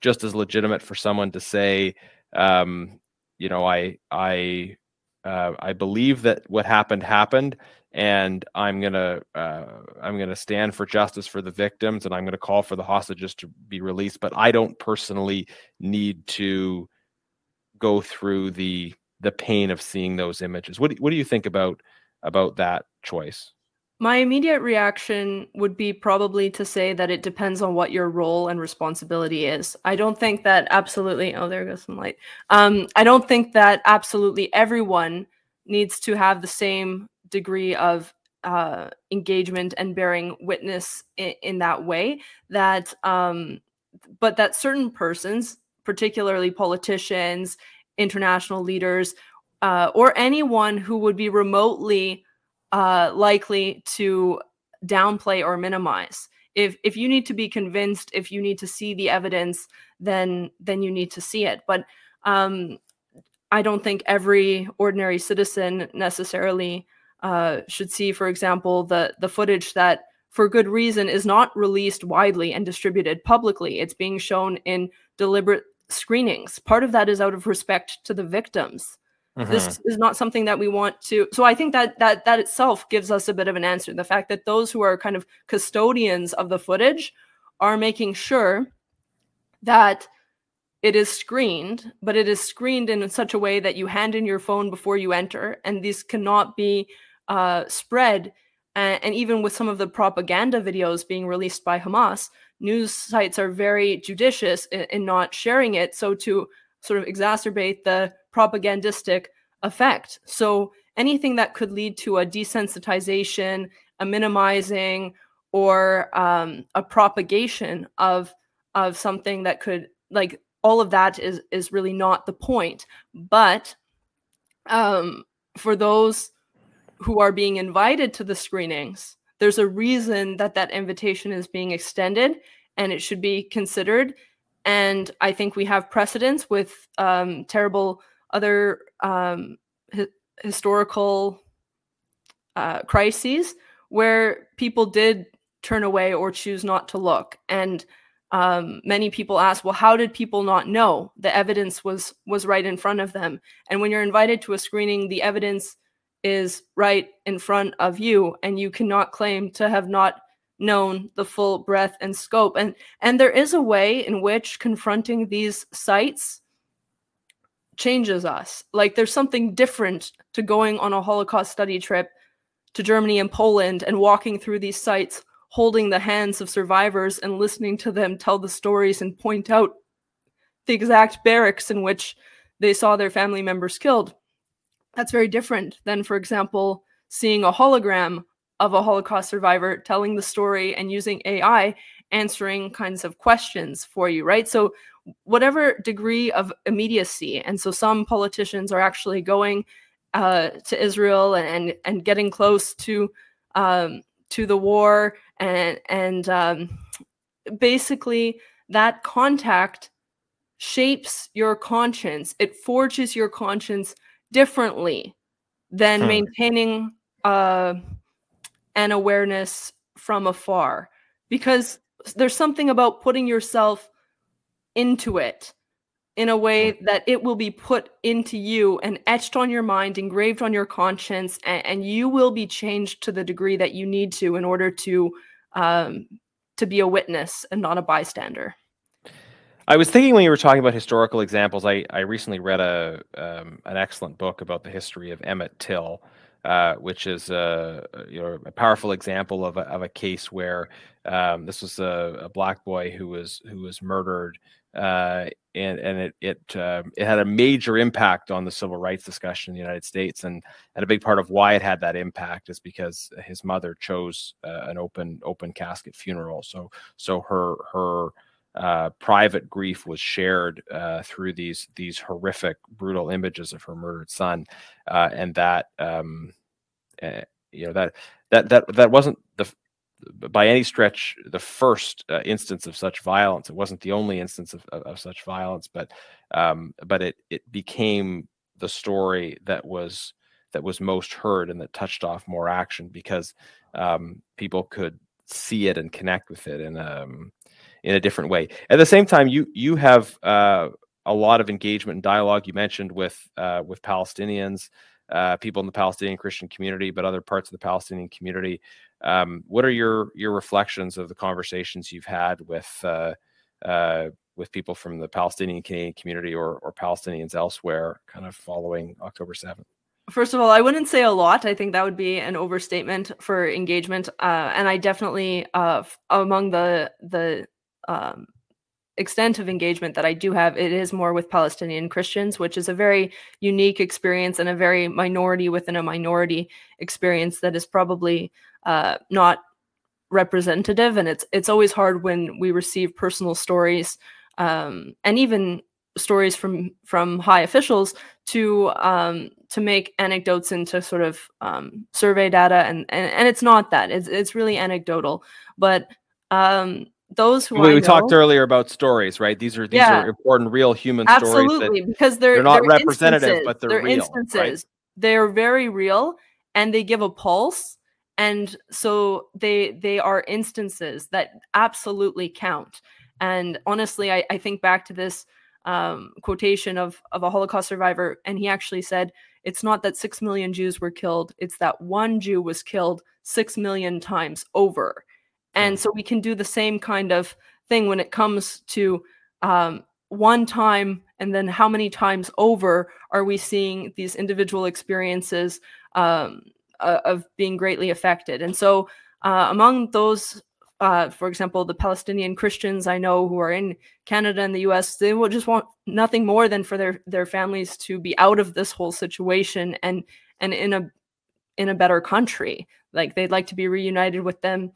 just as legitimate for someone to say, um, you know, I I uh, I believe that what happened happened, and I'm gonna uh, I'm gonna stand for justice for the victims, and I'm gonna call for the hostages to be released. But I don't personally need to go through the the pain of seeing those images. What do, what do you think about about that choice? My immediate reaction would be probably to say that it depends on what your role and responsibility is. I don't think that absolutely. Oh, there goes some light. Um, I don't think that absolutely everyone needs to have the same degree of uh, engagement and bearing witness in, in that way. That, um, but that certain persons, particularly politicians international leaders, uh, or anyone who would be remotely uh, likely to downplay or minimize. If if you need to be convinced, if you need to see the evidence, then then you need to see it. But um, I don't think every ordinary citizen necessarily uh, should see, for example, the the footage that for good reason is not released widely and distributed publicly. It's being shown in deliberate screenings. Part of that is out of respect to the victims. Mm-hmm. This is not something that we want to. So I think that that that itself gives us a bit of an answer. The fact that those who are kind of custodians of the footage are making sure that it is screened, but it is screened in such a way that you hand in your phone before you enter, and these cannot be uh, spread. And, and even with some of the propaganda videos being released by Hamas, news sites are very judicious in, in not sharing it. So to sort of exacerbate the propagandistic effect. So anything that could lead to a desensitization, a minimizing, or um, a propagation of of something that could like all of that is is really not the point. But um, for those who are being invited to the screenings, there's a reason that that invitation is being extended, and it should be considered. And I think we have precedents with um, terrible other um, hi- historical uh, crises where people did turn away or choose not to look. And um, many people ask well how did people not know? The evidence was was right in front of them. And when you're invited to a screening the evidence is right in front of you and you cannot claim to have not known the full breadth and scope and and there is a way in which confronting these sites changes us. Like there's something different to going on a Holocaust study trip to Germany and Poland and walking through these sites, holding the hands of survivors and listening to them tell the stories and point out the exact barracks in which they saw their family members killed. That's very different than, for example, seeing a hologram of a Holocaust survivor telling the story and using AI answering kinds of questions for you, right? So whatever degree of immediacy. And so some politicians are actually going uh, to Israel and and getting close to um, to the war and and um, basically that contact shapes your conscience. It forges your conscience differently than hmm. maintaining uh, an awareness from afar because there's something about putting yourself into it in a way mm. that it will be put into you and etched on your mind, engraved on your conscience, and, and you will be changed to the degree that you need to in order to um, to be a witness and not a bystander. I was thinking when you were talking about historical examples, I, I recently read a um, an excellent book about the history of Emmett Till, uh, which is a you know a powerful example of a, of a case where um, this was a, a, black boy who was who was murdered uh, and and it it uh, it had a major impact on the civil rights discussion in the United States, and and a big part of why it had that impact is because his mother chose uh, an open open casket funeral. So so her her uh, private grief was shared uh, through these these horrific, brutal images of her murdered son, uh, and that um, eh, you know that that that that wasn't the by any stretch the first uh, instance of such violence. It wasn't the only instance of, of, of such violence, but um, but it it became the story that was that was most heard and that touched off more action because um, people could see it and connect with it in um, in a different way. At the same time, you you have uh, a lot of engagement and dialogue. You mentioned with uh, with Palestinians, uh, people in the Palestinian Christian community, but other parts of the Palestinian community. Um, what are your your reflections of the conversations you've had with uh, uh, with people from the Palestinian Canadian community or or Palestinians elsewhere, kind of following October seventh? First of all, I wouldn't say a lot. I think that would be an overstatement for engagement, uh, and I definitely among the the um, extent of engagement that I do have, it is more with Palestinian Christians, which is a very unique experience and a very minority within a minority experience that is probably uh, not representative. And it's it's always hard when we receive personal stories um, and even stories from from high officials to um, to make anecdotes into sort of um, survey data, and, and and it's not that. It's it's really anecdotal, but um, those who we, we talked earlier about stories, right? These are these yeah. are important, real human stories. Absolutely, because they're they're not they're representative, but they're, they're real, instances. Right? They're very real, and they give a pulse, and so they they are instances that absolutely count. And honestly, I, I think back to this um, quotation of of a Holocaust survivor, and he actually said, "It's not that six million Jews were killed; it's that one Jew was killed six million times over." And so we can do the same kind of thing when it comes to um, one time and then how many times over are we seeing these individual experiences um, uh, of being greatly affected. And so uh, among those uh, for example the palestinian christians i know who are in canada and the us they will just want nothing more than for their their families to be out of this whole situation and and in a in a better country. Like they'd like to be reunited with them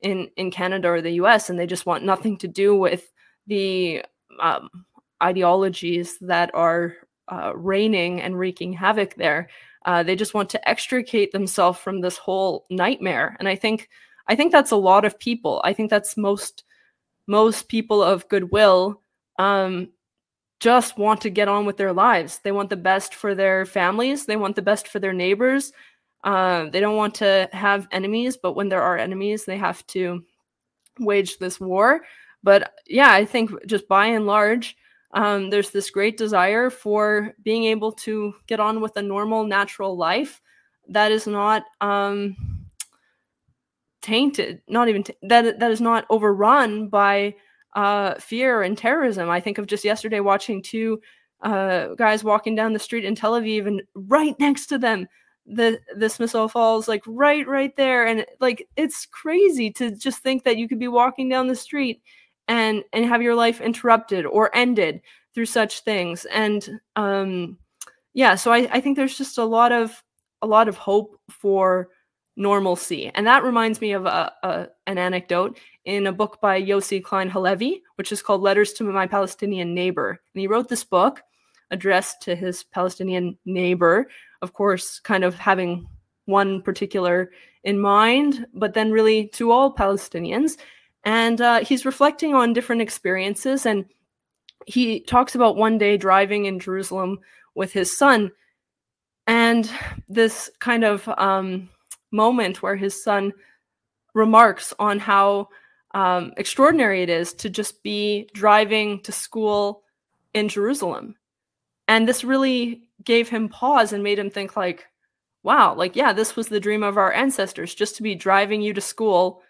in in canada or the us and they just want nothing to do with the um, ideologies that are uh, reigning and wreaking havoc there. Uh, they just want to extricate themselves from this whole nightmare, and I think I think that's a lot of people. I think that's most most people of goodwill um, just want to get on with their lives. They want the best for their families. They want the best for their neighbors. Uh, they don't want to have enemies, but when there are enemies, they have to wage this war. But yeah, I think just by and large, um, there's this great desire for being able to get on with a normal, natural life that is not um, tainted, not even t- that that is not overrun by uh, fear and terrorism. I think of just yesterday watching two uh, guys walking down the street in Tel Aviv, and right next to them, the this missile falls like right right there, and like it's crazy to just think that you could be walking down the street and and have your life interrupted or ended through such things. And um yeah so I, I think there's just a lot of a lot of hope for normalcy. And that reminds me of a, a, an anecdote in a book by Yossi Klein Halevi, which is called Letters to My Palestinian Neighbor. And he wrote this book addressed to his Palestinian neighbor, of course, kind of having one particular in mind, but then really to all Palestinians. And uh, he's reflecting on different experiences. And he talks about one day driving in Jerusalem with his son. And this kind of um, moment where his son remarks on how um, extraordinary it is to just be driving to school in Jerusalem. And this really gave him pause and made him think like, wow, like, yeah, this was the dream of our ancestors, just to be driving you to school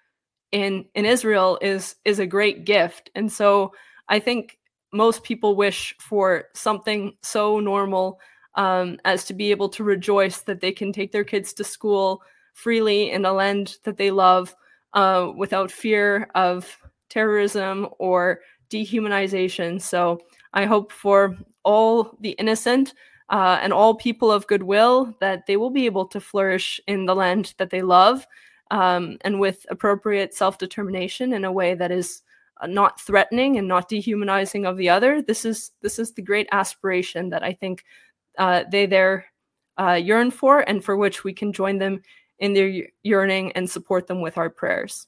in in Israel is is a great gift. And so I think most people wish for something so normal um, as to be able to rejoice that they can take their kids to school freely in a land that they love uh, without fear of terrorism or dehumanization. So I hope for all the innocent uh, and all people of goodwill that they will be able to flourish in the land that they love um, and with appropriate self determination in a way that is uh, not threatening and not dehumanizing of the other. This is this is the great aspiration that I think uh, they there uh, yearn for, and for which we can join them in their yearning and support them with our prayers.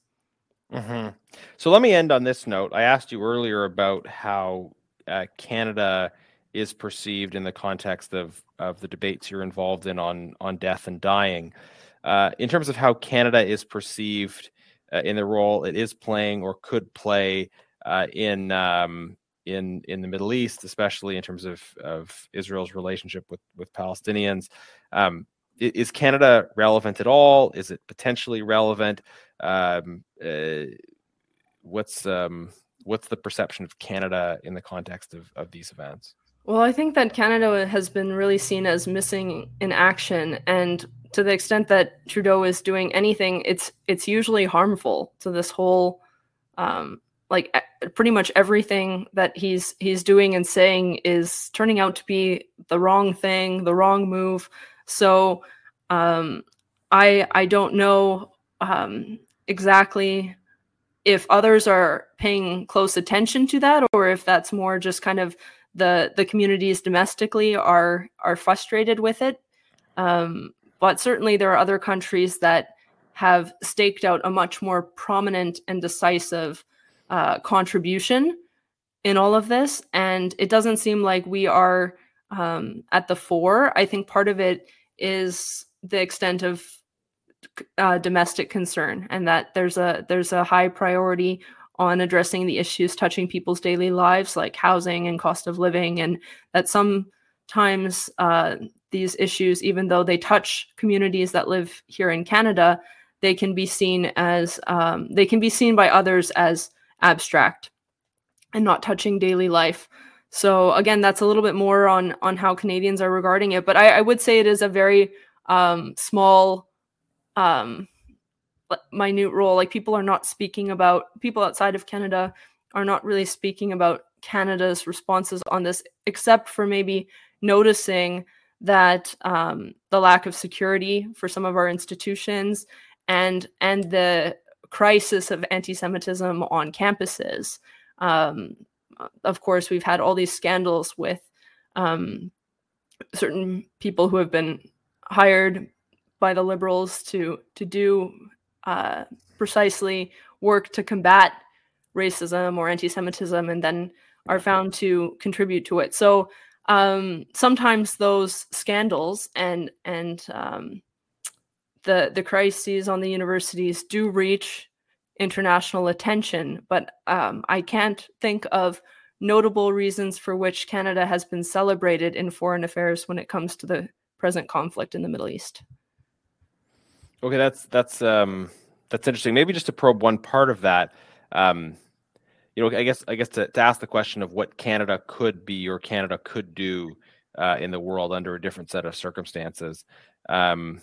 Mm-hmm. So let me end on this note. I asked you earlier about how uh, Canada is perceived in the context of of the debates you're involved in on on death and dying. Uh, in terms of how Canada is perceived uh, in the role it is playing or could play uh, in um, in in the Middle East, especially in terms of of Israel's relationship with with Palestinians. Um, is Canada relevant at all? Is it potentially relevant? Um, uh, what's um, what's the perception of Canada in the context of, of these events? Well, I think that Canada has been really seen as missing in action, and to the extent that Trudeau is doing anything, it's it's usually harmful to this whole, um, like pretty much everything that he's he's doing and saying is turning out to be the wrong thing, the wrong move. So, um, I I don't know um, exactly if others are paying close attention to that, or if that's more just kind of the the communities domestically are are frustrated with it. Um, but certainly there are other countries that have staked out a much more prominent and decisive uh, contribution in all of this, and it doesn't seem like we are um, at the fore. I think part of it is the extent of uh, domestic concern, and that there's a there's a high priority on addressing the issues touching people's daily lives, like housing and cost of living, and that sometimes uh, these issues, even though they touch communities that live here in Canada, they can be seen as um, they can be seen by others as abstract and not touching daily life. So again, that's a little bit more on on how Canadians are regarding it. But I, I would say it is a very um, small, um, minute role. Like people are not speaking about people outside of Canada are not really speaking about Canada's responses on this, except for maybe noticing that um, the lack of security for some of our institutions and and the crisis of anti-Semitism on campuses. Um, of course, we've had all these scandals with um, certain people who have been hired by the liberals to to do uh, precisely work to combat racism or anti-Semitism, and then are found to contribute to it. So um, sometimes those scandals and and um, the the crises on the universities do reach international attention, but um, I can't think of notable reasons for which Canada has been celebrated in foreign affairs when it comes to the present conflict in the Middle East. Okay, that's that's um, that's interesting. Maybe just to probe one part of that. Um, you know, I guess I guess to, to ask the question of what Canada could be or Canada could do uh, in the world under a different set of circumstances. Um,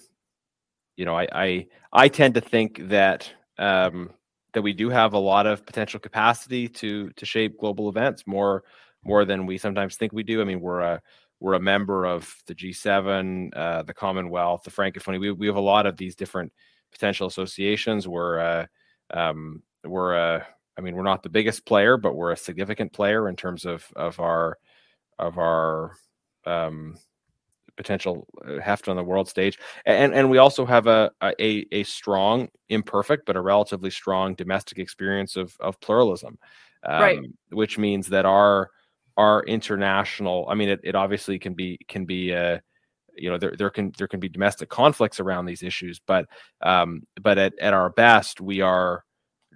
you know, I, I I tend to think that um, that we do have a lot of potential capacity to to shape global events more more than we sometimes think we do. I mean, we're a we're a member of the G7, uh, the Commonwealth, the Francophonie. We we have a lot of these different potential associations. We're uh, um, we're a I mean, we're not the biggest player, but we're a significant player in terms of of our of our um, potential uh, heft on the world stage, and and we also have a a a strong, imperfect, but a relatively strong domestic experience of of pluralism, um, right. which means that our our international, I mean, it, it obviously can be can be uh, you know there there can there can be domestic conflicts around these issues, but um, but at at our best, we are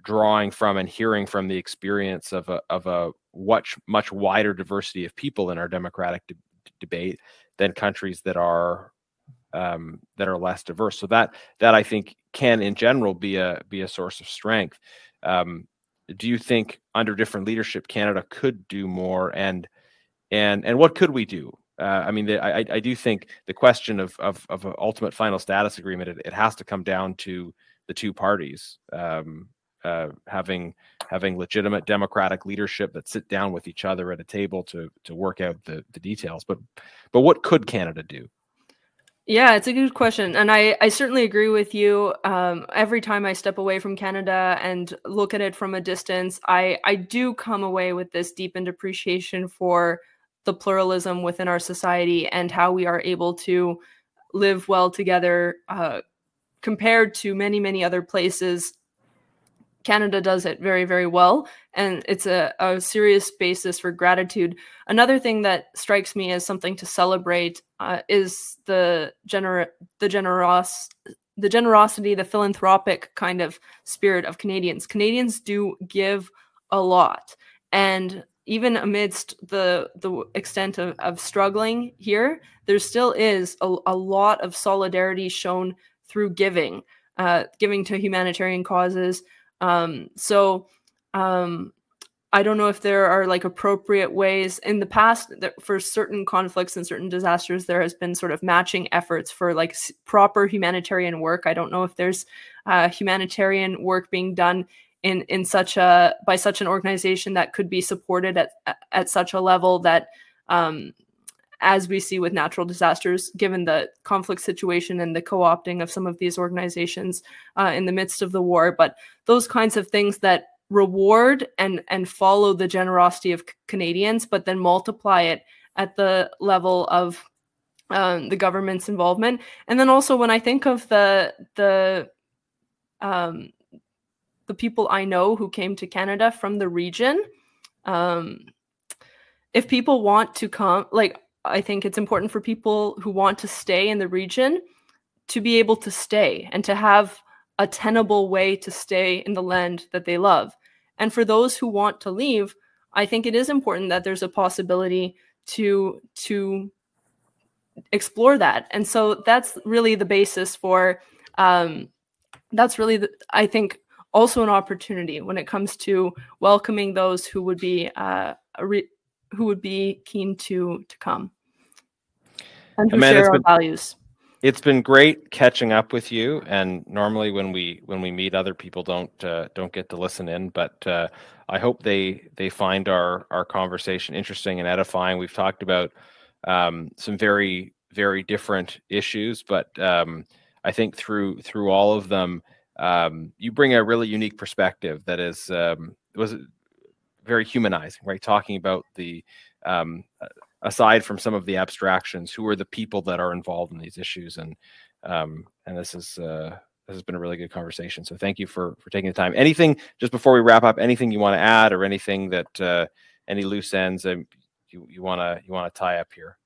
drawing from and hearing from the experience of a of a much much wider diversity of people in our democratic de- debate than countries that are um, that are less diverse. So that that I think can in general be a be a source of strength. Um, do you think under different leadership Canada could do more and and and what could we do? Uh, I mean, the, I I do think the question of of of an ultimate final status agreement it, it has to come down to the two parties. Um, uh, having having legitimate democratic leadership that sit down with each other at a table to to work out the the details. But but what could Canada do? Yeah, it's a good question, and I I certainly agree with you. Um, every time I step away from Canada and look at it from a distance, I I do come away with this deepened appreciation for the pluralism within our society and how we are able to live well together uh, compared to many many other places Canada does it very, very well. And it's a, a serious basis for gratitude. Another thing that strikes me as something to celebrate uh, is the gener- the generos the generosity, the philanthropic kind of spirit of Canadians. Canadians do give a lot. And even amidst the the extent of, of struggling here, there still is a, a lot of solidarity shown through giving, uh, giving to humanitarian causes, um, so um, I don't know if there are like appropriate ways in the past that for certain conflicts and certain disasters, there has been sort of matching efforts for like s- proper humanitarian work. I don't know if there's uh, humanitarian work being done in in such a by such an organization that could be supported at at such a level that um, as we see with natural disasters, given the conflict situation and the co opting of some of these organizations uh, in the midst of the war. But those kinds of things that reward and, and follow the generosity of Canadians, but then multiply it at the level of um, the government's involvement. And then also when I think of the, the, um, the people I know who came to Canada from the region, um, if people want to come, like I think it's important for people who want to stay in the region to be able to stay and to have a tenable way to stay in the land that they love. And for those who want to leave, I think it is important that there's a possibility to to explore that. And so that's really the basis for um, that's really the, I think also an opportunity when it comes to welcoming those who would be uh, re- who would be keen to to come and who share our been, values. It's been great catching up with you. And normally when we when we meet, other people don't uh, don't get to listen in, but uh, I hope they they find our our conversation interesting and edifying. We've talked about um, some very very different issues, but um, I think through through all of them, um, you bring a really unique perspective that is um, was very humanizing, right? Talking about the um, aside from some of the abstractions, who are the people that are involved in these issues, and um, and this is uh, this has been a really good conversation. So thank you for for taking the time. Anything just before we wrap up? Anything you want to add, or anything that uh, any loose ends um, you you want to you want to tie up here?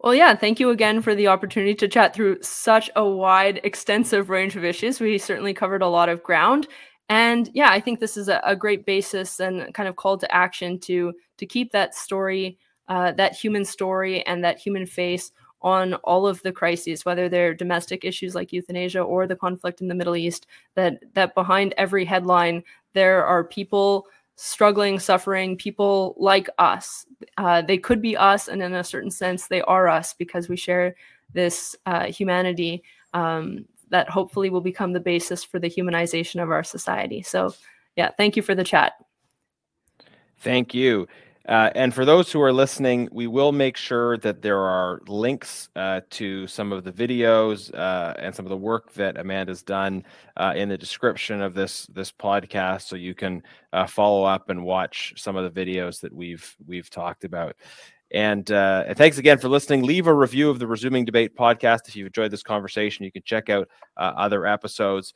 Well, yeah, thank you again for the opportunity to chat through such a wide, extensive range of issues. We certainly covered a lot of ground. And yeah, I think this is a, a great basis and kind of call to action to to keep that story, uh, that human story and that human face on all of the crises, whether they're domestic issues like euthanasia or the conflict in the Middle East, that that behind every headline there are people struggling, suffering, people like us. Uh, they could be us, and in a certain sense, they are us because we share this uh, humanity um, that hopefully will become the basis for the humanization of our society. So, yeah, thank you for the chat. Thank you. Uh, and for those who are listening, we will make sure that there are links uh, to some of the videos uh, and some of the work that Amanda's done uh, in the description of this this podcast, so you can uh, follow up and watch some of the videos that we've we've talked about. And, uh, and thanks again for listening. Leave a review of the Resuming Debate podcast if you've enjoyed this conversation. You can check out other episodes.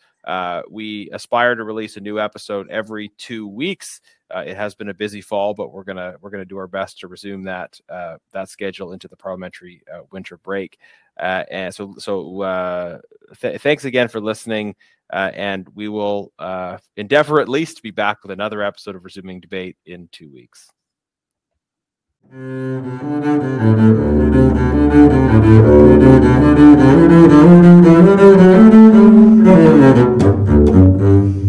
we aspire to release a new episode every two weeks uh, it has been a busy fall, but we're gonna we're gonna do our best to resume that uh, that schedule into the parliamentary uh, winter break. Uh, and so so uh, th- thanks again for listening, uh, and we will endeavor at least to be back with another episode of resuming debate in two weeks. [LAUGHS]